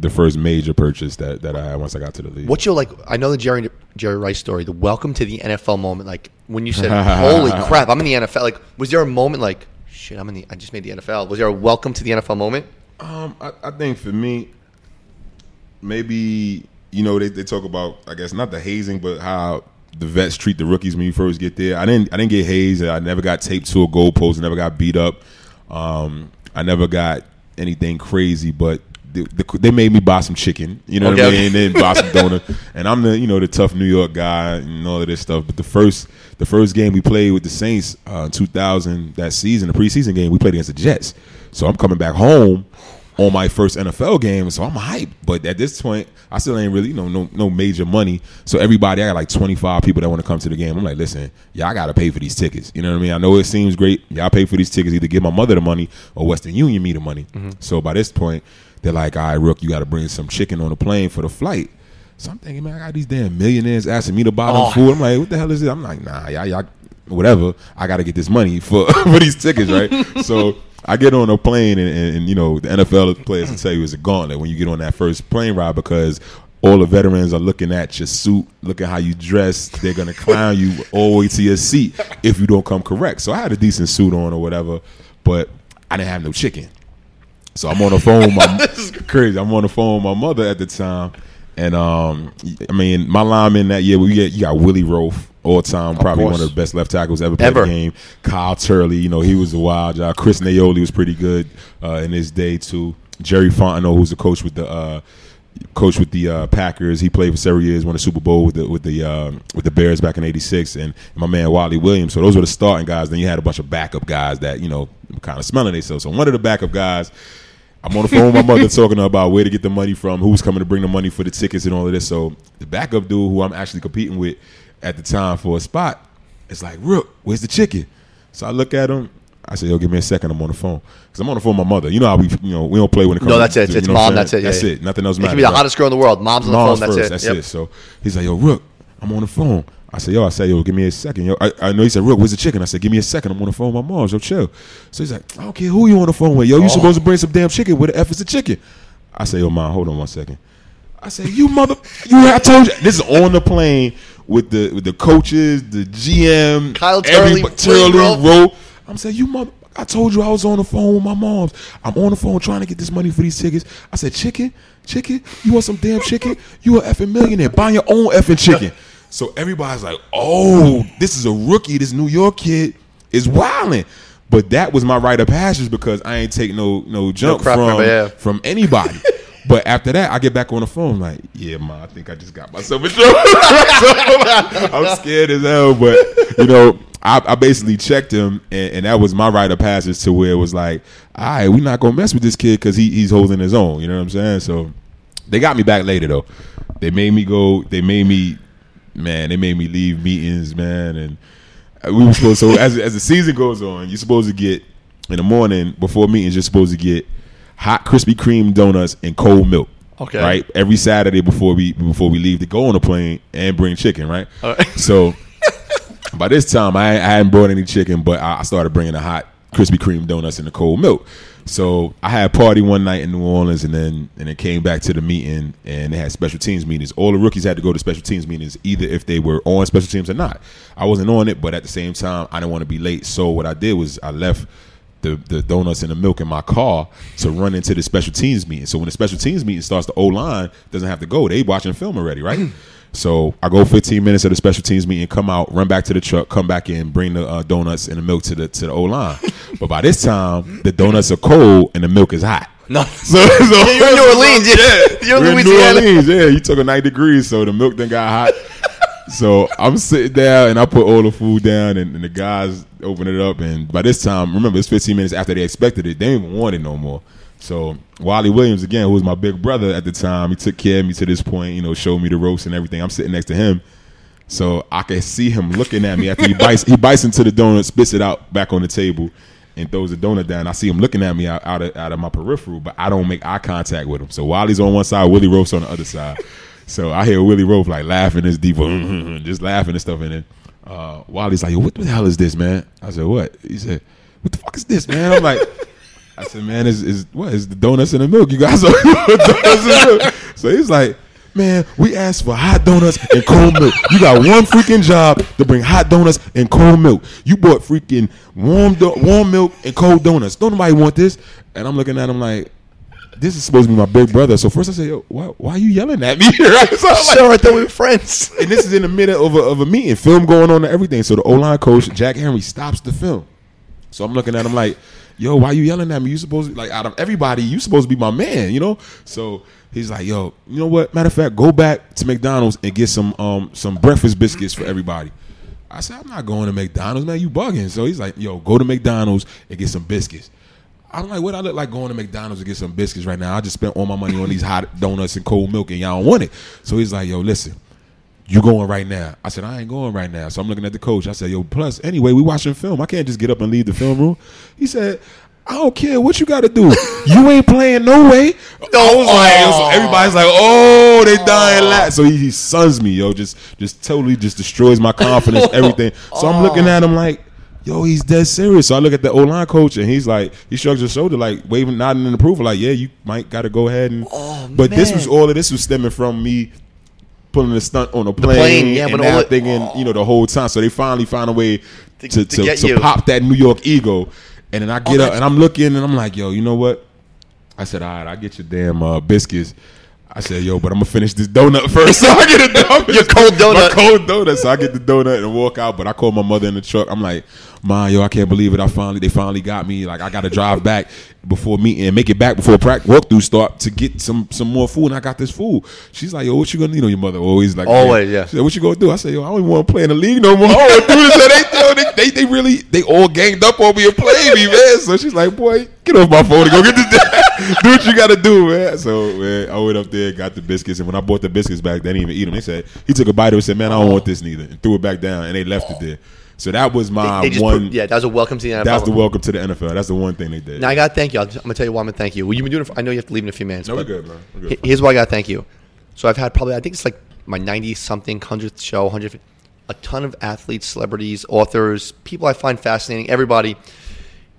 the first major purchase that, that I had once I got to the league. What's your like? I know the Jerry Jerry Rice story. The welcome to the NFL moment. Like when you said, "Holy crap, I'm in the NFL." Like, was there a moment like, "Shit, I'm in the. I just made the NFL." Was there a welcome to the NFL moment? Um, I, I think for me, maybe you know, they, they talk about I guess not the hazing, but how the vets treat the rookies when you first get there. I didn't I didn't get hazed. I never got taped to a goalpost. I never got beat up. Um, I never got anything crazy, but they, they made me buy some chicken. You know Okay, what I mean? And then buy some donut. And I'm the you know the tough New York guy and all of this stuff. But the first the first game we played with the Saints uh, 2000 that season, the preseason game, we played against the Jets. So I'm coming back home on my first NFL game, so I'm hyped. But at this point, I still ain't really, you know, no no major money. So everybody, I got like 25 people that want to come to the game. I'm like, listen, y'all got to pay for these tickets. You know what I mean? I know it seems great. Y'all pay for these tickets. Either give my mother the money or Western Union me the money. So by this point, they're like, all right, Rook, you got to bring some chicken on the plane for the flight. So I'm thinking, man, I got these damn millionaires asking me to buy them Oh. food. I'm like, what the hell is this? I'm like, nah, y'all, y'all whatever. I got to get this money for for these tickets, right? so I get on a plane, and, and, and, you know the NFL players will tell you it's a gauntlet when you get on that first plane ride because all the veterans are looking at your suit, looking how you dress. They're gonna clown you all the way to your seat if you don't come correct. So I had a decent suit on or whatever, but I didn't have no chicken. So I'm on the phone. With my crazy. I'm on the phone with my mother at the time, and um, I mean, my lineman that year we get you got Willie Roaf, all time probably course. one of the best left tackles ever played Ever. the game. Kyle Turley, you know, he was a wild guy. Chris Naeole was pretty good uh, in his day too. Jerry Fontenot, who's the coach with the uh, coach with the uh, Packers, he played for several years, won a Super Bowl with the with the um, with the Bears back in '86, and my man Wally Williams. So those were the starting guys. Then you had a bunch of backup guys that you know kind of smelling themselves. So one of the backup guys. I'm on the phone with my mother talking about where to get the money from, who's coming to bring the money for the tickets and all of this. So the backup dude who I'm actually competing with at the time for a spot, it's like, Rook, where's the chicken? So I look at him. I said, yo, give me a second. I'm on the phone because I'm on the phone with my mother. You know how we, you know, we don't play when it comes. No, that's it. to- It's you know mom, that's it, yeah, That's yeah. it. Nothing else matters. It could be the right? hottest girl in the world. Mom's on the phone. That's it. That's Yep. it. So he's like, yo, Rook, I'm on the phone. I said, yo, I said, yo, give me a second. Yo, I, I know he said, Rook, where's the chicken? I said, give me a second. I'm on the phone with my mom. Yo, chill. So he's like, I don't care who you on the phone with. Yo, you Oh. supposed to bring some damn chicken. Where the F is the chicken? I say, yo, mom, hold on one second. I say, you mother, you. I told you. This is on the plane with the with the coaches, the GM, Kyle Turley, Turley, Rowe. I'm saying, you mother. I told you I was on the phone with my mom's. I'm on the phone trying to get this money for these tickets. I said, chicken, chicken. You want some damn chicken? You a effing millionaire. Buy your own effing chicken. So everybody's like, oh, this is a rookie. This New York kid is wilding. But that was my rite of passage because I ain't take no no jump from from yeah. from anybody. But after that, I get back on the phone like, yeah, ma, I think I just got myself in trouble. I'm scared as hell, but you know, I, I basically checked him, and, and that was my rite of passage to where it was like, all right, we not gonna mess with this kid because he, he's holding his own. You know what I'm saying? So they got me back later though. They made me go. They made me, man. They made me leave meetings, man, and we were supposed. So as as the season goes on, you're supposed to get in the morning before meetings. You're supposed to get hot Krispy Kreme donuts and cold milk. Okay. Right. Every Saturday before we before we leave to go on the plane and bring chicken. Right. So by this time, I, I hadn't brought any chicken, but I I started bringing the hot Krispy Kreme donuts and the cold milk. So I had a party one night in New Orleans, and then and then came back to the meeting, and they had special teams meetings. All the rookies had to go to special teams meetings, either if they were on special teams or not. I wasn't on it, but at the same time, I didn't want to be late. So what I did was I left the, the donuts and the milk in my car to run into the special teams meeting. So when the special teams meeting starts, the O line doesn't have to go. They watching film already, right? so I go 15 minutes of the special teams meeting, come out, run back to the truck, come back in, bring the uh, donuts and the milk to the to the O line. but by this time, the donuts are cold and the milk is hot. No. So, so Yeah, you're in New Orleans. Yeah. You're in we're New Orleans. Yeah, you took a 90 degrees, so the milk then got hot. So I'm sitting down and I put all the food down, and, and the guys open it up. And by this time, remember, it's 15 minutes after they expected it. They didn't even want it no more. So Wally Williams, again, who was my big brother at the time, he took care of me to this point, you know, showed me the ropes and everything. I'm sitting next to him. So I can see him looking at me after he bites he bites into the donut, spits it out back on the table, and throws the donut down. I see him looking at me out, out of out of my peripheral, but I don't make eye contact with him. So Wally's on one side, Willie Roaf's on the other side. So I hear Willie Roaf like laughing this deep, just laughing and stuff. And then uh, Wally's like, "What the hell is this, man?" I said, "What?" He said, "What the fuck is this, man?" I'm like. I said, man, is is what is the donuts and the milk? You guys are donuts and milk. So he's like, man, we asked for hot donuts and cold milk. You got one freaking job to bring hot donuts and cold milk. You bought freaking warm do- warm milk and cold donuts. Don't nobody want this. And I'm looking at him like, this is supposed to be my big brother. So first I said, yo, why, why are you yelling at me? right? So I'm like, Sure, I thought we were friends. and this is in the middle of a, of a meeting, film going on and everything. So the O line coach Jack Henry stops the film. So I'm looking at him like, "Yo, why are you yelling at me? You supposed to, like out of everybody, you supposed to be my man, you know?" So he's like, "Yo, you know what? Matter of fact, go back to McDonald's and get some um some breakfast biscuits for everybody." I said, "I'm not going to McDonald's, man. You bugging?" So he's like, "Yo, go to McDonald's and get some biscuits." I'm like, what I look like going to McDonald's to get some biscuits right now? I just spent all my money on these hot donuts and cold milk, and y'all don't want it. So he's like, yo, listen, you going right now? I said, I ain't going right now. So I'm looking at the coach. I said, yo, plus, anyway, we watching film. I can't just get up and leave the film room. He said, I don't care what you got to do. You ain't playing no way. I was like, so everybody's like, oh, they dying laugh. So he, he sons me, yo, just just totally just destroys my confidence, everything. So I'm looking at him like, yo, he's dead serious. So I look at the O line coach and he's like, he shrugs his shoulder, like waving, nodding in approval, like, yeah, you might got to go ahead and. Oh, but this was all of this was stemming from me pulling a stunt on a plane, plane, yeah, and but now thinking, you know, the whole time. So they finally find a way to To- to, to to pop that New York ego. And then I get Oh, up and I'm looking and I'm like, yo, you know what? I said, all right, I get your damn uh, biscuits. I said, yo, but I'm gonna finish this donut first. So I get a donut. Your cold donut. My cold donut. So I get the donut and walk out. But I call my mother in the truck. I'm like, Ma, yo, I can't believe it. I finally, they finally got me. Like, I got to drive back before meeting and make it back before practice walkthrough start to get some some more food. And I got this food. She's like, yo, what you gonna? You know, your mother always like, Always, yeah. She said, what you gonna do? I said, yo, I don't even want to play in the league no more. I don't do this. They, they, they, really, they all ganged up on me and played me, man. So she's like, boy, get off my phone and go get this. do what you got to do, man. So man, I went up there, got the biscuits, and when I bought the biscuits back, they didn't even eat them. They said he took a bite of it, and said, man, I don't want this neither, and threw it back down, and they left it there. So that was my They just one. put, yeah, that was a welcome to the NFL. that's the welcome to the NFL. That's the one thing they did. Now I got to thank you. I'm gonna tell you why I'm gonna thank you. Well, you've been doing it. For, I know you have to leave in a few minutes. no, we're good, man. We're good. Here's why I got to thank you. So I've had probably I think it's like my 90 something hundredth show, hundred, a ton of athletes, celebrities, authors, people I find fascinating. Everybody,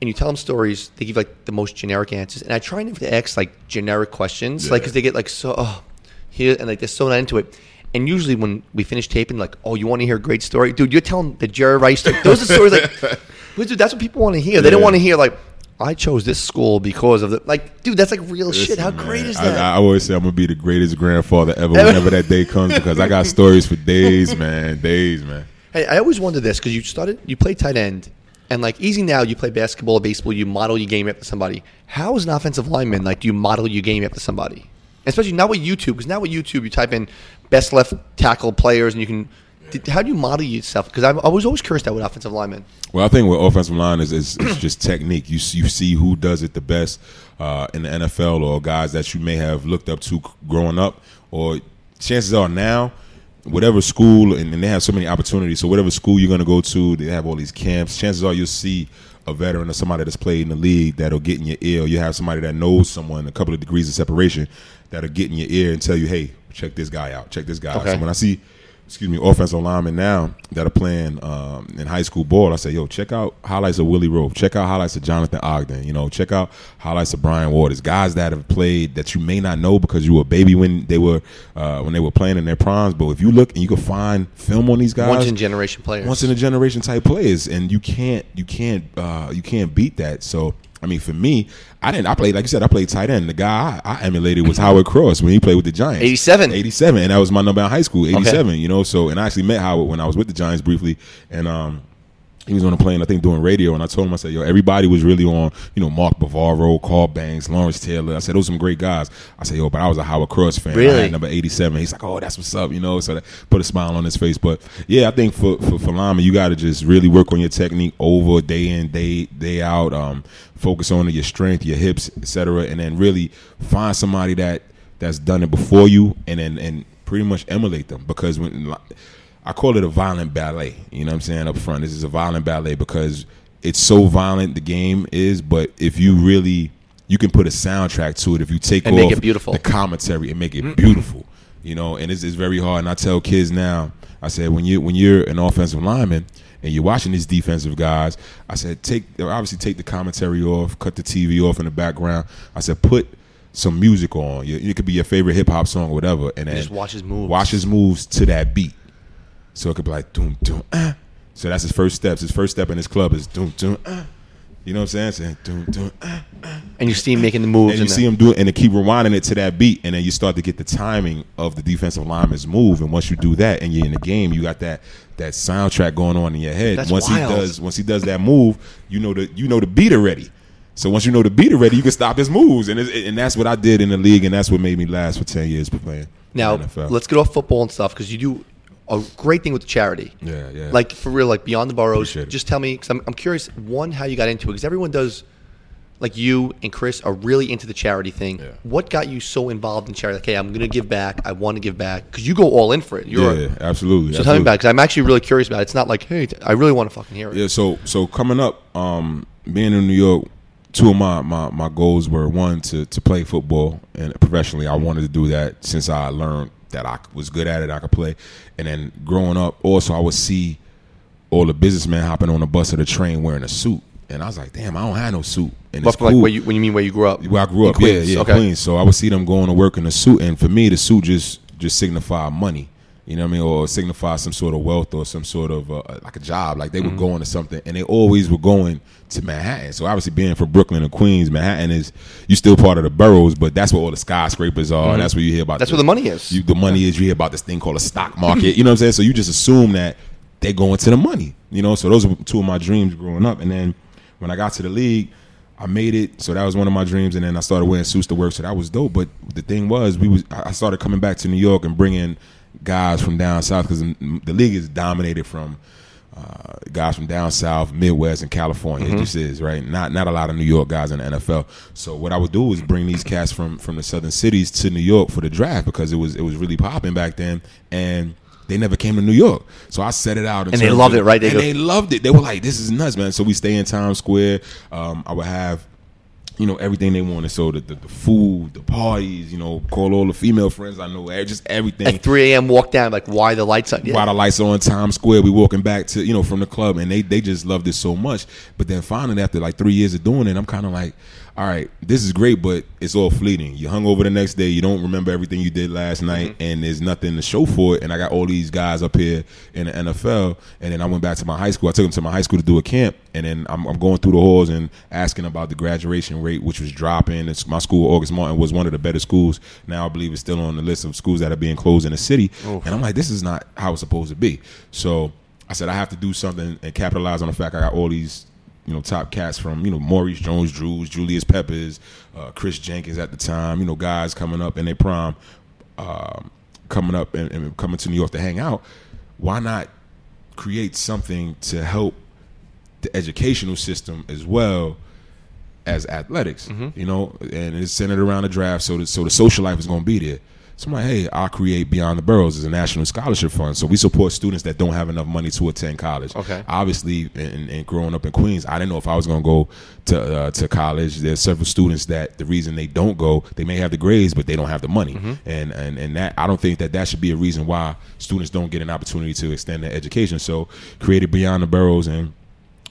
and you tell them stories. They give like the most generic answers, and I try never to ask like generic questions, like because they get like so oh, here and like they're so not into it. And usually when we finish taping, like, oh, you want to hear a great story, dude? You're telling the Jerry Rice story. Those are stories like, dude, that's what people want to hear. They don't want to hear like. I chose this school because of the like, dude. That's like real shit. How Listen, great is that? I, always say I'm gonna be the greatest grandfather ever Ever. whenever that day comes because I got stories for days, man. Days, man. Hey, I always wondered this because you started, you play tight end, and like easy now, you play basketball, baseball, you model your game after somebody. How is an offensive lineman like? Do you model your game after somebody? Especially not with YouTube, because now with YouTube, you type in best left tackle players, and you can. did- How do you model yourself? Because I I was always curious that with offensive linemen. Well, I think with offensive line is is, is just technique. You you see who does it the best uh, in the NFL, or guys that you may have looked up to growing up, or chances are now, whatever school, and, and they have so many opportunities. So whatever school you're going to go to, they have all these camps. Chances are you'll see a veteran or somebody that's played in the league that'll get in your ear. You have somebody that knows someone a couple of degrees of separation that'll get in your ear and tell you, "Hey, check this guy out. Check this guy out." So when I see excuse me, offensive linemen now that are playing um, in high school ball, I say, yo, check out highlights of Willie Roaf. Check out highlights of Jonathan Ogden. You know, check out highlights of Brian Waters. Guys that have played that you may not know because you were a baby when they were uh, when they were playing in their primes. But if you look and you can find film on these guys, Once in generation players. once in a generation type players, and you can't you can't uh, you can't beat that. So I mean, for me, I didn't. I played like you said. I played tight end. The guy I, I emulated was Howard Cross when he played with the Giants. 87. 87, and that was my number in high school. Eighty-seven. You know, so and I actually met Howard when I was with the Giants briefly, and um. He was on a plane, I think, doing radio, and I told him, I said, "Yo, everybody was really on, you know, Mark Bavaro, Carl Banks, Lawrence Taylor." I said, "Those are some great guys." I said, "Yo, but I was a Howard Cross fan. I Really? had number 87. He's like, oh, that's what's up, you know. So that put a smile on his face. But yeah, I think for for, for Lama, you got to just really work on your technique over day in, day day out. Um, focus on your strength, your hips, etc., and then really find somebody that that's done it before you, and then and pretty much emulate them. Because when I call it a violent ballet, you know what I'm saying up front. This is a violent ballet because it's so violent the game is, but if you really you can put a soundtrack to it if you take And off make it beautiful. the commentary and make it beautiful. You know, and it's, it's very hard. And I tell kids now, I said when you when you're an offensive lineman and you're watching these defensive guys, I said take obviously take the commentary off, cut the TV off in the background. I said put some music on. You- It could be your favorite hip hop song or whatever, and then just watch his moves. Watch his moves to that beat. So it could be like doom doom. Ah. So that's his first steps. His first step in his club is doom doom. Ah. You know what I'm saying? Saying, dun, dun, ah. And you see him making the moves. and you see him do it, and they keep rewinding it to that beat, and then you start to get the timing of the defensive lineman's move. And once you do that, and you're in the game, you got that that soundtrack going on in your head. That's once wild. he does, once he does that move, you know the you know the beat already. So once you know the beat already, you can stop his moves, and and that's what I did in the league, and that's what made me last for ten years playing. Now, NFL. let's get off football and stuff because you do a great thing with the charity. Yeah, yeah. Like for real, like Beyond the it. Just tell me, because I'm, I'm curious, one, how you got into it, because everyone does, like you and Chris are really into the charity thing. Yeah. What got you so involved in charity? Like, hey, I'm going to give back. I want to give back because you go all in for it. You're yeah, absolutely. so tell me about because I'm actually really curious about it. It's not like, hey, I really want to fucking hear it. Yeah, so so coming up, um, being in New York, two of my, my, my goals were one to, to play football and professionally. I wanted to do that since I learned that I was good at it, I could play. And then growing up, also I would see all the businessmen hopping on the bus or the train wearing a suit, and I was like, damn, I don't have no suit. And But it's like cool. where you, when you mean where you grew up? Where I grew up, Queens. yeah, yeah, Okay. Queens. So I would see them going to work in a suit, and for me, the suit just just signified money. You know what I mean, or signify some sort of wealth or some sort of uh, like a job. Like they Mm-hmm. were going to something, and they always were going to Manhattan. So obviously, being from Brooklyn and Queens, Manhattan is you still part of the boroughs, but that's where all the skyscrapers are. That's where you hear about. Mm-hmm. That's where the money is. You, the money is. You hear about this thing called a stock market. you know what I'm saying? So you just assume that they going to the money. You know, so those were two of my dreams growing up, and then when I got to the league. I made it, so that was one of my dreams, and then I started wearing suits to work, so that was dope. But the thing was, we was I started coming back to New York and bringing guys from down south because the league is dominated from uh, guys from down south, Midwest, and California. It just is right. Not not a lot of New York guys in the NFL. So what I would do is bring these cats from from the southern cities to New York for the draft because it was it was really popping back then, and they never came to New York. So I set it out, And they loved of- it, right? They and go- they loved it. They were like, "This is nuts, man!" So we stay in Times Square. Um, I would have you know everything they wanted. So the, the the food, the parties, you know, call all the female friends I know, eh, just everything. At 3 a.m., walk down, like, why the lights on? Yeah. While the lights on Times Square, we walking back to you know from the club, and they they just loved it so much. But then finally, after like three years of doing it, I'm kind of like, all right, this is great, but it's all fleeting. You hung over the next day, you don't remember everything you did last night, mm-hmm. and there's nothing to show for it. And I got all these guys up here in the NFL, and then I went back to my high school. I took them to my high school to do a camp, and then I'm, I'm going through the halls and asking about the graduation rate, which was dropping. It's my school, August Martin, was one of the better schools. Now I believe it's still on the list of schools that are being closed in the city. And I'm like, this is not how it's supposed to be. So I said I have to do something and capitalize on the fact I got all these, you know, top cats from you know Maurice Jones-Drews, Julius Peppers, uh, Chris Jenkins at the time. You know, guys coming up in their prime, um, coming up and, and coming to New York to hang out. Why not create something to help the educational system as well as athletics, you know, and it's centered around the draft. So the, so the social life is going to be there. So I'm like, hey, I'll create Beyond the Boroughs as a national scholarship fund. So we support students that don't have enough money to attend college. Okay. Obviously, and, and growing up in Queens, I didn't know if I was going to go to uh, to college. There's several students that the reason they don't go, they may have the grades, but they don't have the money. And and and that I don't think that that should be a reason why students don't get an opportunity to extend their education. So created Beyond the Boroughs and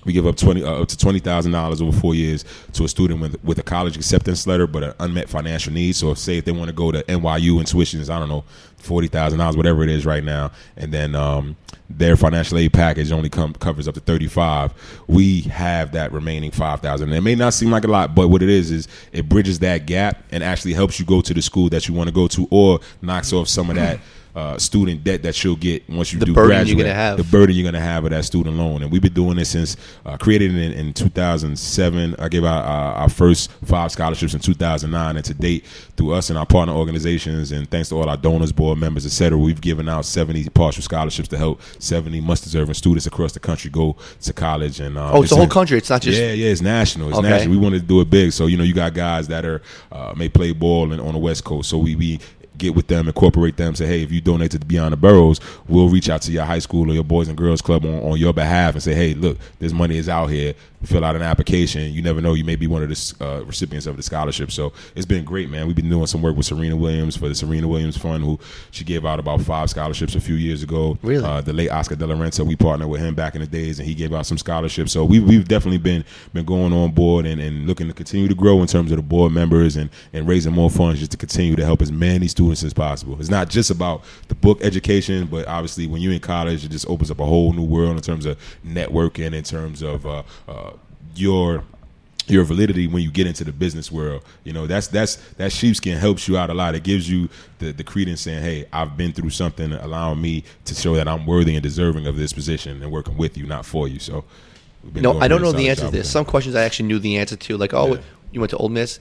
we give up twenty uh, up to twenty thousand dollars over four years to a student with with a college acceptance letter, but an unmet financial need. So, if, say if they want to go to NYU and tuition is I don't know forty thousand dollars, whatever it is right now, and then um, their financial aid package only come, covers up to thirty five. We have that remaining five thousand. It may not seem like a lot, but what it is is it bridges that gap and actually helps you go to the school that you want to go to, or knocks off some of that. Uh, student debt that you'll get once you The do burden you're graduate. gonna have. The burden you're going to have of that student loan. And we've been doing this since uh, created in, in 2007. I gave out uh, our first five scholarships in 2009, and to date, through us and our partner organizations, and thanks to all our donors, board members, et cetera, we've given out 70 partial scholarships to help 70 much deserving students across the country go to college. And uh, Oh, it's the a- whole country. It's not just. yeah, yeah, it's national. It's Okay. national. We wanted to do it big, so you know, you got guys that are uh, may play ball in, on the West Coast, so we we get with them, incorporate them, say, hey, if you donate to Beyond the Boroughs, we'll reach out to your high school or your Boys and Girls Club on, on your behalf and say, hey, look, this money is out here. Fill out an application. You never know, you may be one of the uh, recipients of the scholarship. So it's been great, man. We've been doing some work with Serena Williams for the Serena Williams Fund, who she gave out about five scholarships a few years ago. Really? Uh, the late Oscar De La Renta, we partnered with him back in the days, and he gave out some scholarships. So we've, we've definitely been been going on board and, and looking to continue to grow in terms of the board members and, and raising more funds just to continue to help as many students as possible. It's not just about the book education, but obviously when you're in college, it just opens up a whole new world in terms of networking, in terms of uh, uh, your your validity when you get into the business world. You know, that's that's that sheepskin helps you out a lot. It gives you the, the credence saying, Hey, I've been through something allowing me to show that I'm worthy and deserving of this position and working with you, not for you. So No, I don't know the answer to this. Some questions I actually knew the answer to, like, oh, Yeah. you went to Ole Miss.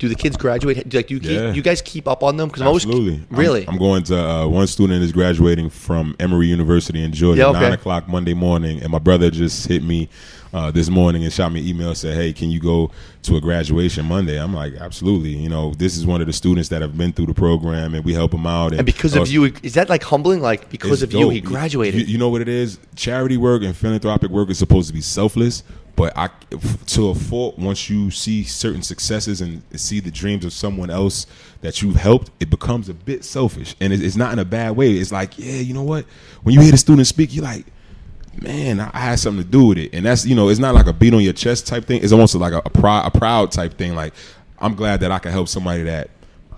Do the kids graduate? Do, like, do you, keep, Yeah. you guys keep up on them? Because I'm always Absolutely. I'm- really. I'm, going to uh, one student is graduating from Emory University in Georgia, Yeah, okay. nine o'clock Monday morning, and my brother just hit me uh, this morning and shot me an email said, "Hey, can you go to a graduation Monday?" I'm like, "Absolutely." You know, this is one of the students that have been through the program, and we help them out. and because of you, is that like humbling? Like because it's of you, dope. he graduated. You, you know what it is? Charity work and philanthropic work is supposed to be selfless, but I to a fault. Once you see certain successes and see the dreams of someone else that you've helped, it becomes a bit selfish, and it's, not in a bad way. It's like, yeah, you know what? When you hear the student speak, you're like. Man, I had something to do with it, and that's you know, it's not like a beat on your chest type thing. It's almost like a, a a proud type thing. Like, I'm glad that I can help somebody that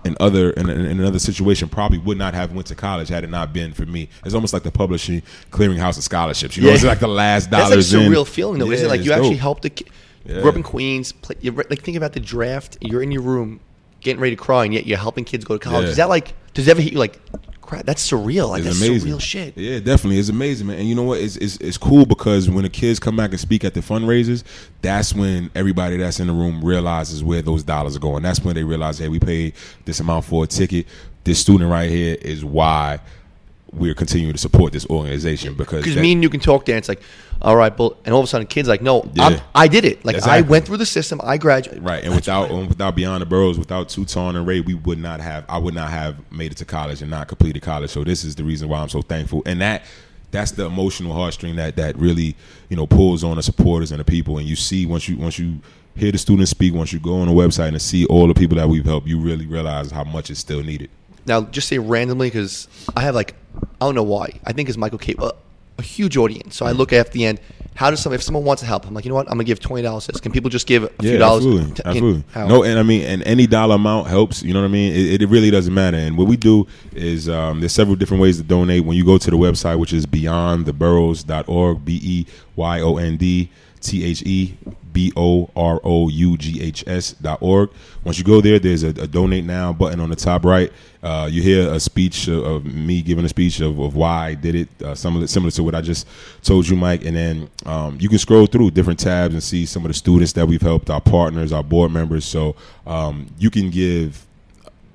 in other in, in another situation probably would not have went to college had it not been for me. It's almost like the publishing clearinghouse of scholarships. You know, Yeah. it's like the last That's dollars like a surreal feeling, though, isn't it? Like you actually dope. helped the kid. Yeah. Grew up in Queens. Play, like think about the draft. You're in your room, getting ready to cry, and yet you're helping kids go to college. Yeah. Is that like? Does it ever hit you like? Crap, that's surreal. Like It's that's amazing. surreal shit. Yeah, definitely. It's amazing, man. And you know what? It's, it's it's cool because when the kids come back and speak at the fundraisers, that's when everybody that's in the room realizes where those dollars are going. That's when they realize, hey, we paid this amount for a ticket. This student right here is why we're continuing to support this organization because Because me and you can talk dance like, all right, but and all of a sudden, kids like, no, Yeah. I'm, did it. Like I went through the system. I graduated. Right, and That's without right. and without Beyond the Boroughs, without Tutan and Ray, we would not have. I would not have made it to college and not completed college. So this is the reason why I'm so thankful, and that that's the emotional heartstring that that really you know pulls on the supporters and the people. And you see once you once you hear the students speak, once you go on the website and see all the people that we've helped, you really realize how much is still needed. Now, just say randomly because I have like, I don't know why. I think it's Michael Cape, a, a huge audience. So I look at the end. How does some if someone wants to help? I'm like, you know what? I'm gonna give twenty dollars. Can people just give a few Yeah, dollars? absolutely, to- in- absolutely. how? No, and I mean, and any dollar amount helps. You know what I mean? It, it really doesn't matter. And what we do is um, there's several different ways to donate. When you go to the website, which is beyondtheboroughs.org, b e y o n d t h e b o r o u g h s dot org. Once you go there, there's a, a donate now button on the top right. Uh, you hear a speech of, of me giving a speech of, of why I did it, uh, some of it similar to what I just told you, Mike. And then um, you can scroll through different tabs and see some of the students that we've helped, our partners, our board members. So um, you can give.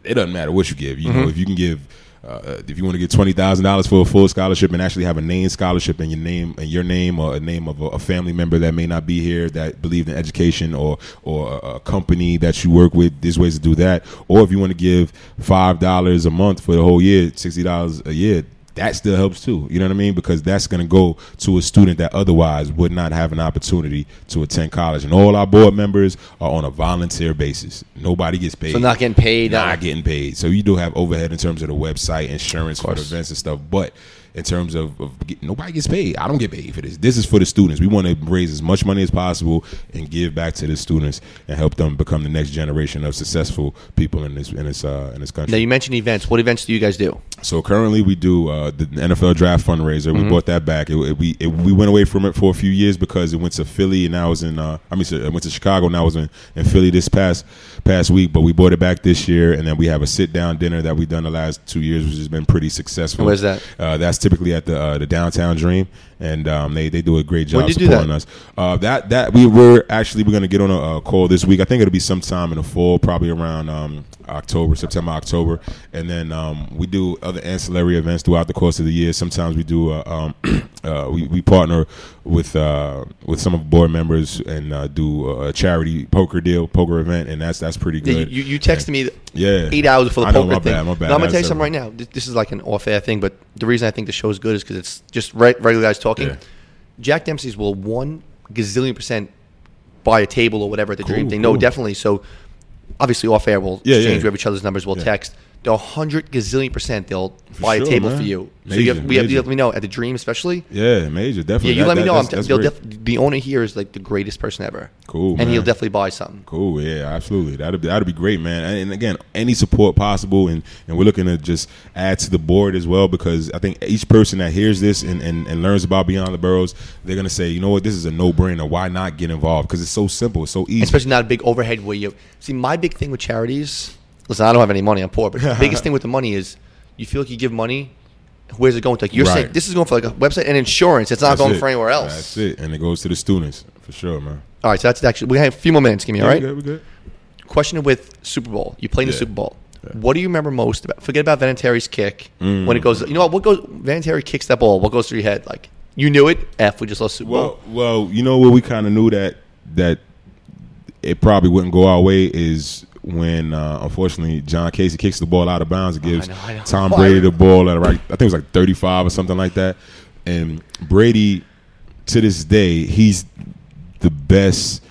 It doesn't matter what you give. You know, if you can give. Uh, if you want to get twenty thousand dollars for a full scholarship and actually have a name scholarship and your name and your name or a name of a, a family member that may not be here that believed in education or or a, company that you work with, there's ways to do that. Or if you want to give five dollars a month for the whole year, sixty dollars a year, that still helps too. You know what I mean? Because that's going to go to a student that otherwise would not have an opportunity to attend college. And all our board members are on a volunteer basis. Nobody gets paid. So not getting paid. Not uh, getting paid. So you do have overhead in terms of the website, insurance for the events and stuff. But in terms of, of get, nobody gets paid. I don't get paid for this. This is for the students. We want to raise as much money as possible and give back to the students and help them become the next generation of successful people in this in this uh, in this country. Now you mentioned events. What events do you guys do? So currently we do uh, the NFL draft fundraiser. Mm-hmm. We brought that back. It, it- we it, we went away from it for a few years because it went to Philly and now it's in. Uh, I mean, so it went to Chicago. and Now it's in, in Philly this past past week. But we brought it back this year, and then we have a sit down dinner that we've done the last two years, which has been pretty successful. Where's that? Uh, that's typically at the uh, the downtown Dream, and um, they they do a great job When do you do supporting that? us. Uh, that that we were actually we're going to get on a, uh call this week. I think it'll be sometime in the fall, probably around um, October, September, October, and then um, we do other ancillary events throughout the course of the year. Sometimes we do uh, um, uh, we, we partner with uh, with some of the board members and uh, do a charity poker deal, poker event, and that's that's pretty good. You, you texted me yeah, eight hours before the I know, poker my thing. bad, my bad. No, I'm gonna That's tell you something right now. This, this is like an off-air thing, but the reason I think the show is good is because it's just re- regular guys talking. Yeah. Jack Dempsey's will one gazillion percent buy a table or whatever at the Dream Cool, thing. No, cool. definitely. So obviously off air we'll Yeah, exchange yeah. with each other's numbers. We'll Yeah. text. They're hundred gazillion percent they'll buy sure, a table man. for you. so you have, we have, you major. let me know at the Dream, especially. Yeah, major, definitely. Yeah, you That- let me that- know. I'm that's- t- that's def- the owner here is like the greatest person ever. Cool, and man. he'll definitely buy something. Cool, yeah, absolutely. That'd be, that'd be great, man. And, and again, any support possible, and, and we're looking to just add to the board as well because I think each person that hears this and, and, and learns about Beyond the Boroughs, they're gonna say, you know what, this is a no brainer. Why not get involved? Because it's so simple, it's so easy. especially not a big overhead where you see my big thing with charities listen i don't have any money i'm poor but the biggest thing with the money is you feel like you give money where's it going to like you're saying this is going for like a website and insurance it's not That's going it. for anywhere else That's it, and it goes to the students for sure, man. all right so that's actually we have a few more minutes give me all Yeah, right we good, we good. question with super bowl you played in the super bowl what do you remember most about forget about Vinatieri's kick Mm. when it goes you know what what goes Vinatieri kicks that ball what goes through your head like you knew it f we just lost super bowl Well, well, you know what? we kind of knew that that it probably wouldn't go our way is when uh, unfortunately John Kasay kicks the ball out of bounds and gives know, I know. Tom Brady the ball at right. I think it was like 35 or something like that. And Brady, to this day, he's the best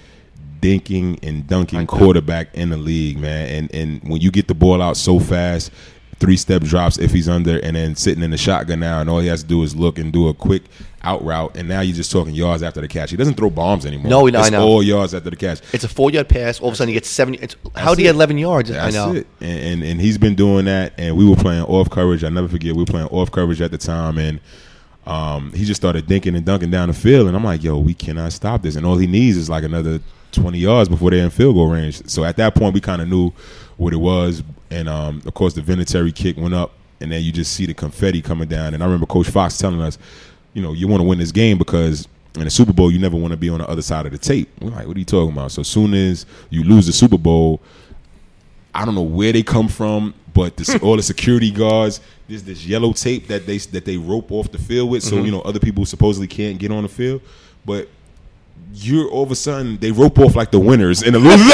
dinking and dunking quarterback in the league, man. And and when you get the ball out so fast, three step drops if he's under, and then sitting in the shotgun now, and all he has to do is look and do a quick out route, and now you're just talking yards after the catch. He doesn't throw bombs anymore. No, no, I it's know. all yards after the catch. it's a four yard pass all of a sudden he gets seven. it's, how do you get 11 yards That's I know it. And, and and he's been doing that. And we were playing off coverage. I never forget. We were playing off coverage at the time, and um, he just started dinking and dunking down the field. And I'm like, yo, we cannot stop this. And all he needs is like another 20 yards before they're in field goal range. So at that point, we kind of knew what it was. And um, of course, the Vinatieri kick went up, and then you just see the confetti coming down. And I remember Coach Fox telling us, you know, you want to win this game because in the Super Bowl, you never want to be on the other side of the tape. We're like, what are you talking about? So as soon as you lose the Super Bowl, I don't know where they come from, but this, all the security guards, there's this yellow tape that they that they rope off the field with, so you know other people supposedly can't get on the field, but. You're all of a sudden they rope off like the winners and the losers.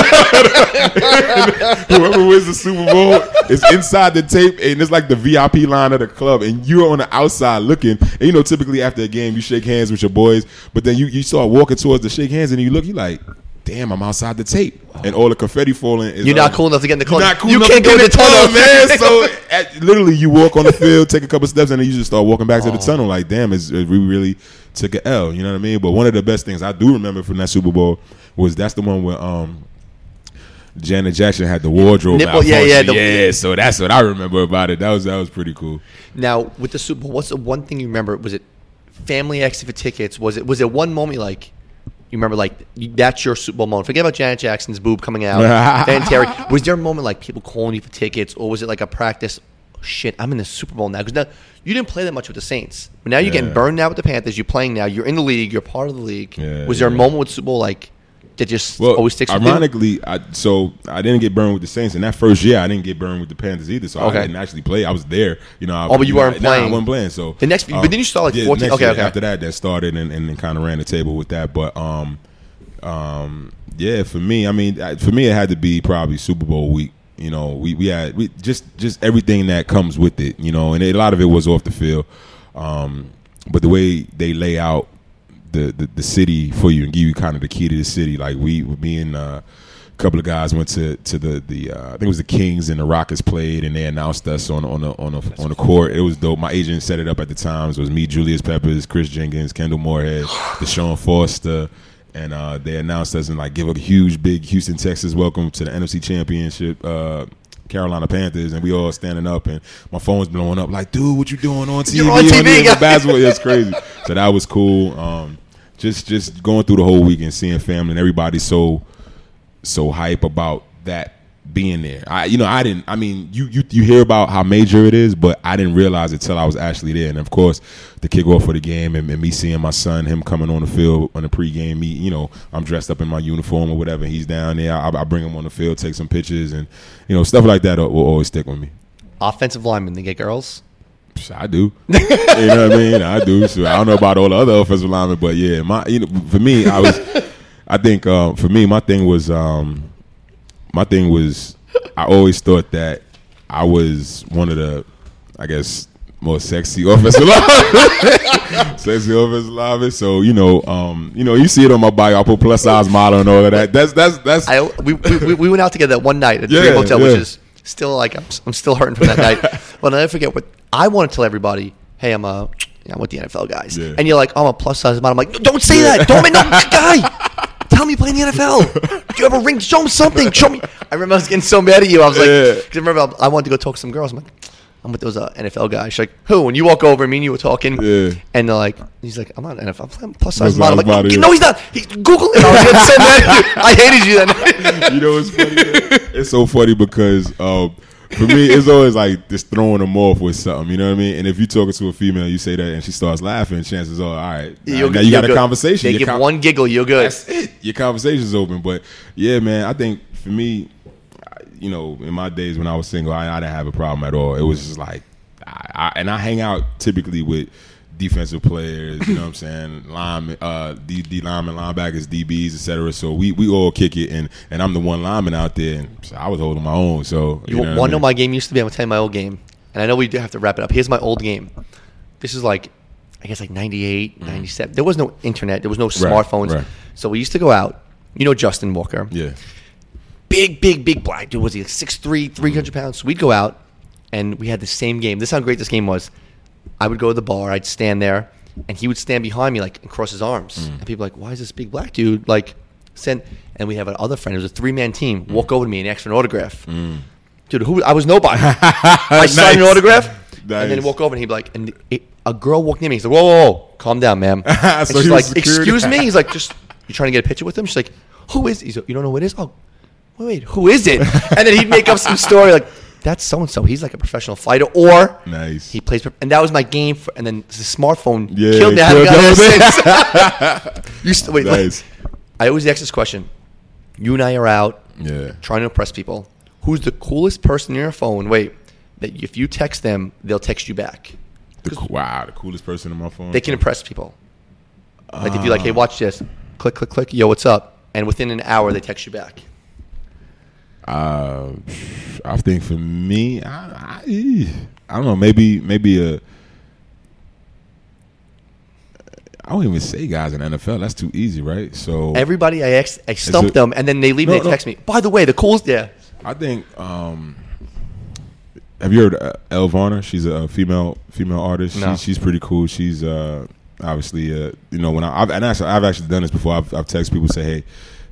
Whoever wins the Super Bowl is inside the tape, and it's like the VIP line of the club, and you're on the outside looking. And you know, typically after a game, you shake hands with your boys, but then you you start walking towards the shake hands, and you look, you like, damn, I'm outside the tape, and all the confetti falling. Is You're not cool enough to get in the club. You're not cool you enough can't to go get in the tunnel, man. So at, literally, you walk on the field, take a couple steps, and then you just start walking back to the tunnel. Like, damn, is we really took an L. You know what I mean? But one of the best things I do remember from that Super Bowl was that's the one where um. Janet Jackson had the wardrobe Nipple- yeah, yeah, the- yeah. So that's what I remember about it. That was that was pretty cool. Now with the Super Bowl, what's the one thing you remember? Was it family extra for tickets? Was it was it one moment like you remember like that's your Super Bowl moment? Forget about Janet Jackson's boob coming out. Vinatieri. Was there a moment like people calling you for tickets, or was it like a practice? Shit, I'm in the Super Bowl now because now you didn't play that much with the Saints, but now you're getting burned out with the Panthers. You're playing now. You're in the league. You're part of the league. Yeah, was there a moment with Super Bowl like that just Well, always sticks ironically, I, so I didn't get burned with the Saints, and that first year I didn't get burned with the Panthers either. So Okay. I didn't actually play. I was there, you know. I, Oh, but you know, weren't nah, I playing. wasn't playing. So um, The next- but then you saw, like, yeah, 14 next okay, okay. After that, that started and, and, kind of ran the table with that. But um, um, yeah, for me, I mean, for me, it had to be probably Super Bowl week. You know, we we had we just just everything that comes with it. You know, and a lot of it was off the field. Um, but the way they lay out the, the the city for you and give you kind of the key to the city. Like we, me and uh, a couple of guys went to to the the uh, I think it was the Kings and the Rockets played, and they announced us on on the on the on the court. It was dope. My agent set it up at the times. It was me, Julius Peppers, Chris Jenkins, Kindal Moorehead, Deshaun Foster. And uh, they announced us and like give a huge, big Houston, Texas welcome to the NFC Championship. Uh, Carolina Panthers, and we all standing up, and my phone's blowing up. Like, dude, what you doing on TV? You're on TV, guys. basketball? Yeah, it's crazy. so that was cool. Um, just just going through the whole week and seeing family, and everybody so so hype about that being there. I you know I didn't. I mean you you you hear about how major it is, but I didn't realize it till I was actually there. And of course, the kickoff for the game and, and me seeing my son, him coming on the field on the pregame. Me, you know, I'm dressed up in my uniform or whatever. He's down there. I, I bring him on the field, take some pictures, and you know stuff like that will, will always stick with me. Offensive linemen, they get girls. I do. you know what I mean? I do. So I don't know about all the other offensive linemen, but yeah, my you know for me, I was. I think uh, for me, my thing was um, my thing was I always thought that I was one of the, I guess, more sexy offensive linemen. sexy offensive linemen. So you know, um, you know, you see it on my body. I put plus size model and all of that. That's that's that's I we, we, we went out together that one night at the Yeah, Dream Hotel, which is still like I'm, I'm still hurting from that night. But I'll never forget what I want to tell everybody. Hey, I'm a I'm with the NFL guys, Yeah. and you're like, oh, I'm a plus size model. I'm like, don't say that. Don't make no guy. Tell me you play in the NFL. Do you have a ring? Show me something. Show me. I remember I was getting so mad at you. I was like, Yeah. I remember I wanted to go talk to some girls. I'm like, I'm with those uh, NFL guys. She's like, who? And you walk over, me and you were talking, Yeah. and they're like, he's like, I'm not an NFL. I'm playing plus size model. I'm like, no, he's not. He, Google it. I was getting so mad at you. I hated you then. you know what's funny? It's so funny because um, for me, it's always like just throwing them off with something. You know what I mean? And if you talking to a female, you say that, and she starts laughing, chances are, all right, now you got a good. conversation. They Your give con- one giggle, you're good. That's it. Your conversation's open. But yeah, man, I think for me, you know, in my days when I was single, I, I didn't have a problem at all. It was just like, I, I, and I hang out typically with defensive players. You know what I'm saying? Linemen, uh, D, D linemen, linebackers, DBs, etc. So we, we all kick it, and and I'm the one lineman out there, and so I was holding my own. So You, you, know want I to know my game used to be? I'm gonna tell you my old game, and I know we do have to wrap it up. Here's my old game. This is like, I guess like 98, 97. There was no internet. There was no smartphones. Mm. right. So we used to go out. You know Justin Walker, Yeah. Big, big, big black dude. Was he like 6'3", 300 pounds? So we'd go out, and we had the same game. This is how great this game was. I would go to the bar. I'd stand there, and he would stand behind me like and cross his arms. Mm. And people were like, why is this big black dude like send? And we have another friend. It was a three man team. Walk over to me and ask for an autograph. Dude, who I was nobody. I signed an Nice. autograph, and then Nice. he walk over and he'd be like, and it, a girl walked near me. He's like, whoa, whoa, whoa, calm down, ma'am. So she's like, excuse me. He's like, just you trying to get a picture with him? She's like, who is? He's like, you don't know who it is? Oh, wait, wait, who is it? and then he'd make up some story like. That's so and so. He's like a professional fighter, or Nice. he plays. And that was my game. For, and then the smartphone Yeah, killed. I killed haven't the got it since. You st- wait, like, Nice. I always ask this question. You and I are out Yeah. trying to impress people. Who's the coolest person in your phone? Wait, that if you text them, they'll text you back. The, wow, the coolest person in my phone. They can impress people. Like if you're like, hey, ah. watch this, click, click, click, yo, what's up? And within an hour, they text you back. Uh, I think for me, I, I, I don't know. Maybe maybe a. I don't even say guys in NFL. That's too easy, right? So Everybody, I ex- I stump it- them, and then they leave. No, and they no. text me. By the way, the coolest, yeah. I think. Um, have you heard uh, Elle Varner? She's a female female artist. No. She's, she's pretty cool. She's uh, obviously uh, you know when I I've, and actually I've actually done this before. I've, I've texted people say hey.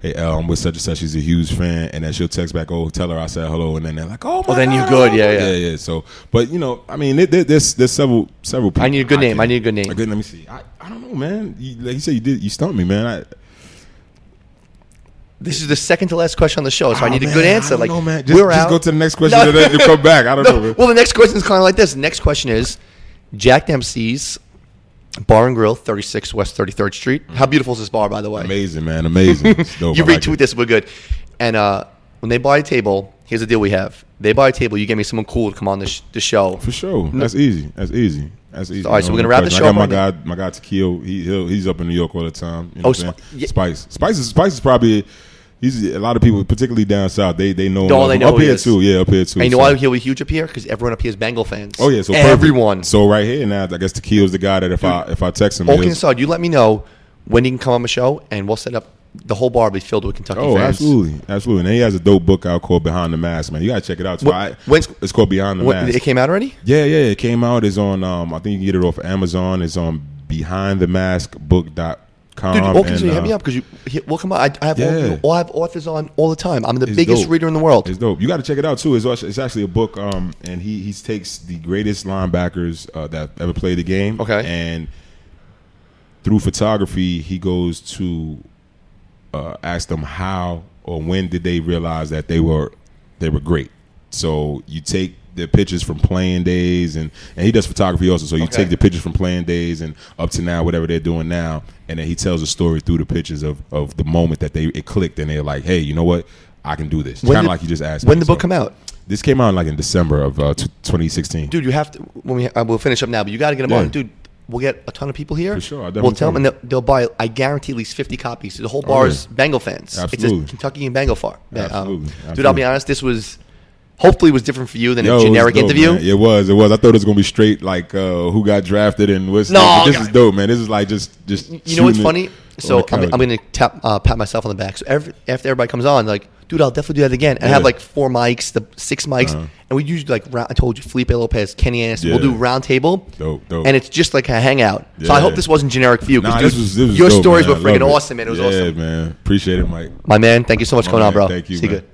Hey, uh, I'm with such and such. She's a huge fan, and then she'll text back, "Oh, tell her I said hello," and then they're like, "Oh my Well, then you're good. oh, Yeah, yeah, yeah. yeah." So, but you know, I mean, there, there, there's there's several several. people I need a good name. can- I need a good name. A good. Let me see. I, I don't know, man. You, like you said, you did. You stumped me, man. I, This is the second to last question on the show, so I Oh, need a man, good I answer. like, know, man. Just, we're just out. go to the next question No. and then you come back. I don't No, know. Man. Well, the next question is kind of like this. The next question is Jack Dempsey's Bar and Grill, 36 West 33rd Street. How beautiful is this bar, by the way? Amazing, man. Amazing. Dope. you I like retweet this, we're good. And uh, when they buy a table, here's the deal we have. They buy a table, you get me someone cool to come on the, sh- the show. For sure. That's easy. That's easy. That's easy. All right, so we're gonna wrap the show I got my guy, my guy Takeo. He he'll, he's up in New York all the time. You know Oh, what I'm saying? yeah. Spikes. Spikes is Spikes is probably. He's a lot of people, particularly down south. They they know. him. All they know up here is. too. Yeah, up here too. And you know why he'll be huge up here? Because everyone up here is Bengal fans. Oh yeah, so perfect. everyone. So right here now, I guess Takeo's the guy that if I if I text him, aside, you let me know when he can come on the show, and we'll set up the whole bar will be filled with Kentucky Oh, fans. absolutely, absolutely. And he has a dope book out called Behind the Mask, man. You gotta check it out. Too. I- when's- it's called Beyond the Mask. it came out already? Yeah, yeah, it came out. It's on. Um, I think you can get it off Amazon. It's on Behind the Mask Book BehindTheMaskBook.com. Dude, can and, you hit uh, me up because you he- we'll come on. I, I have Yeah. all, I have authors on all the time. I'm the It's biggest dope. reader in the world. It's dope. You got to check it out too. It's, it's actually a book, um, and he he takes the greatest linebackers uh, that ever played the game. Okay. and through photography, he goes to uh, ask them how or when did they realize that they were they were great. So you take the pictures from playing days, and and he does photography also. So you Okay. take the pictures from playing days and up to now, whatever they're doing now, and then he tells a story through the pictures of of the moment that they it clicked, and they're like, hey, you know what? I can do this. When Kind of like you just asked. When me. the book come out, This came out like in December of uh, t- 2016. dude? You have to. When we uh, we'll finish up now, but you got to get them Yeah. on, dude. We'll get a ton of people here. For sure, I'll We'll tell them, and they'll, they'll buy. I guarantee at least fifty copies. The whole Oh, bar yeah. is Bengal fans. Absolutely. It's a Kentucky and Bengal far. Um, Absolutely. Dude, I'll be honest. This was hopefully it was different for you than Yo, a it generic dope, interview. man. It was. It was. I thought it was gonna be straight like uh, who got drafted and what's. No, this God. is dope, man. This is like just just. You know what's it- funny? So I'm. I'm going to tap uh, pat myself on the back. So every, after everybody comes on, like, dude, I'll definitely do that again. And I have like four mics, the six mics, Uh-huh. and we usually like round, I told you, Felipe Lopez, Kenny Anderson. We'll do round table, Dope, dope. and it's just like a hangout. So I hope this wasn't generic for you. Nah, dude, this was, this was your dope, stories man. were freaking awesome, man. It was yeah, awesome. man. Appreciate it, Mike. My man, thank you so much for coming on, bro. Thank you, See man. good.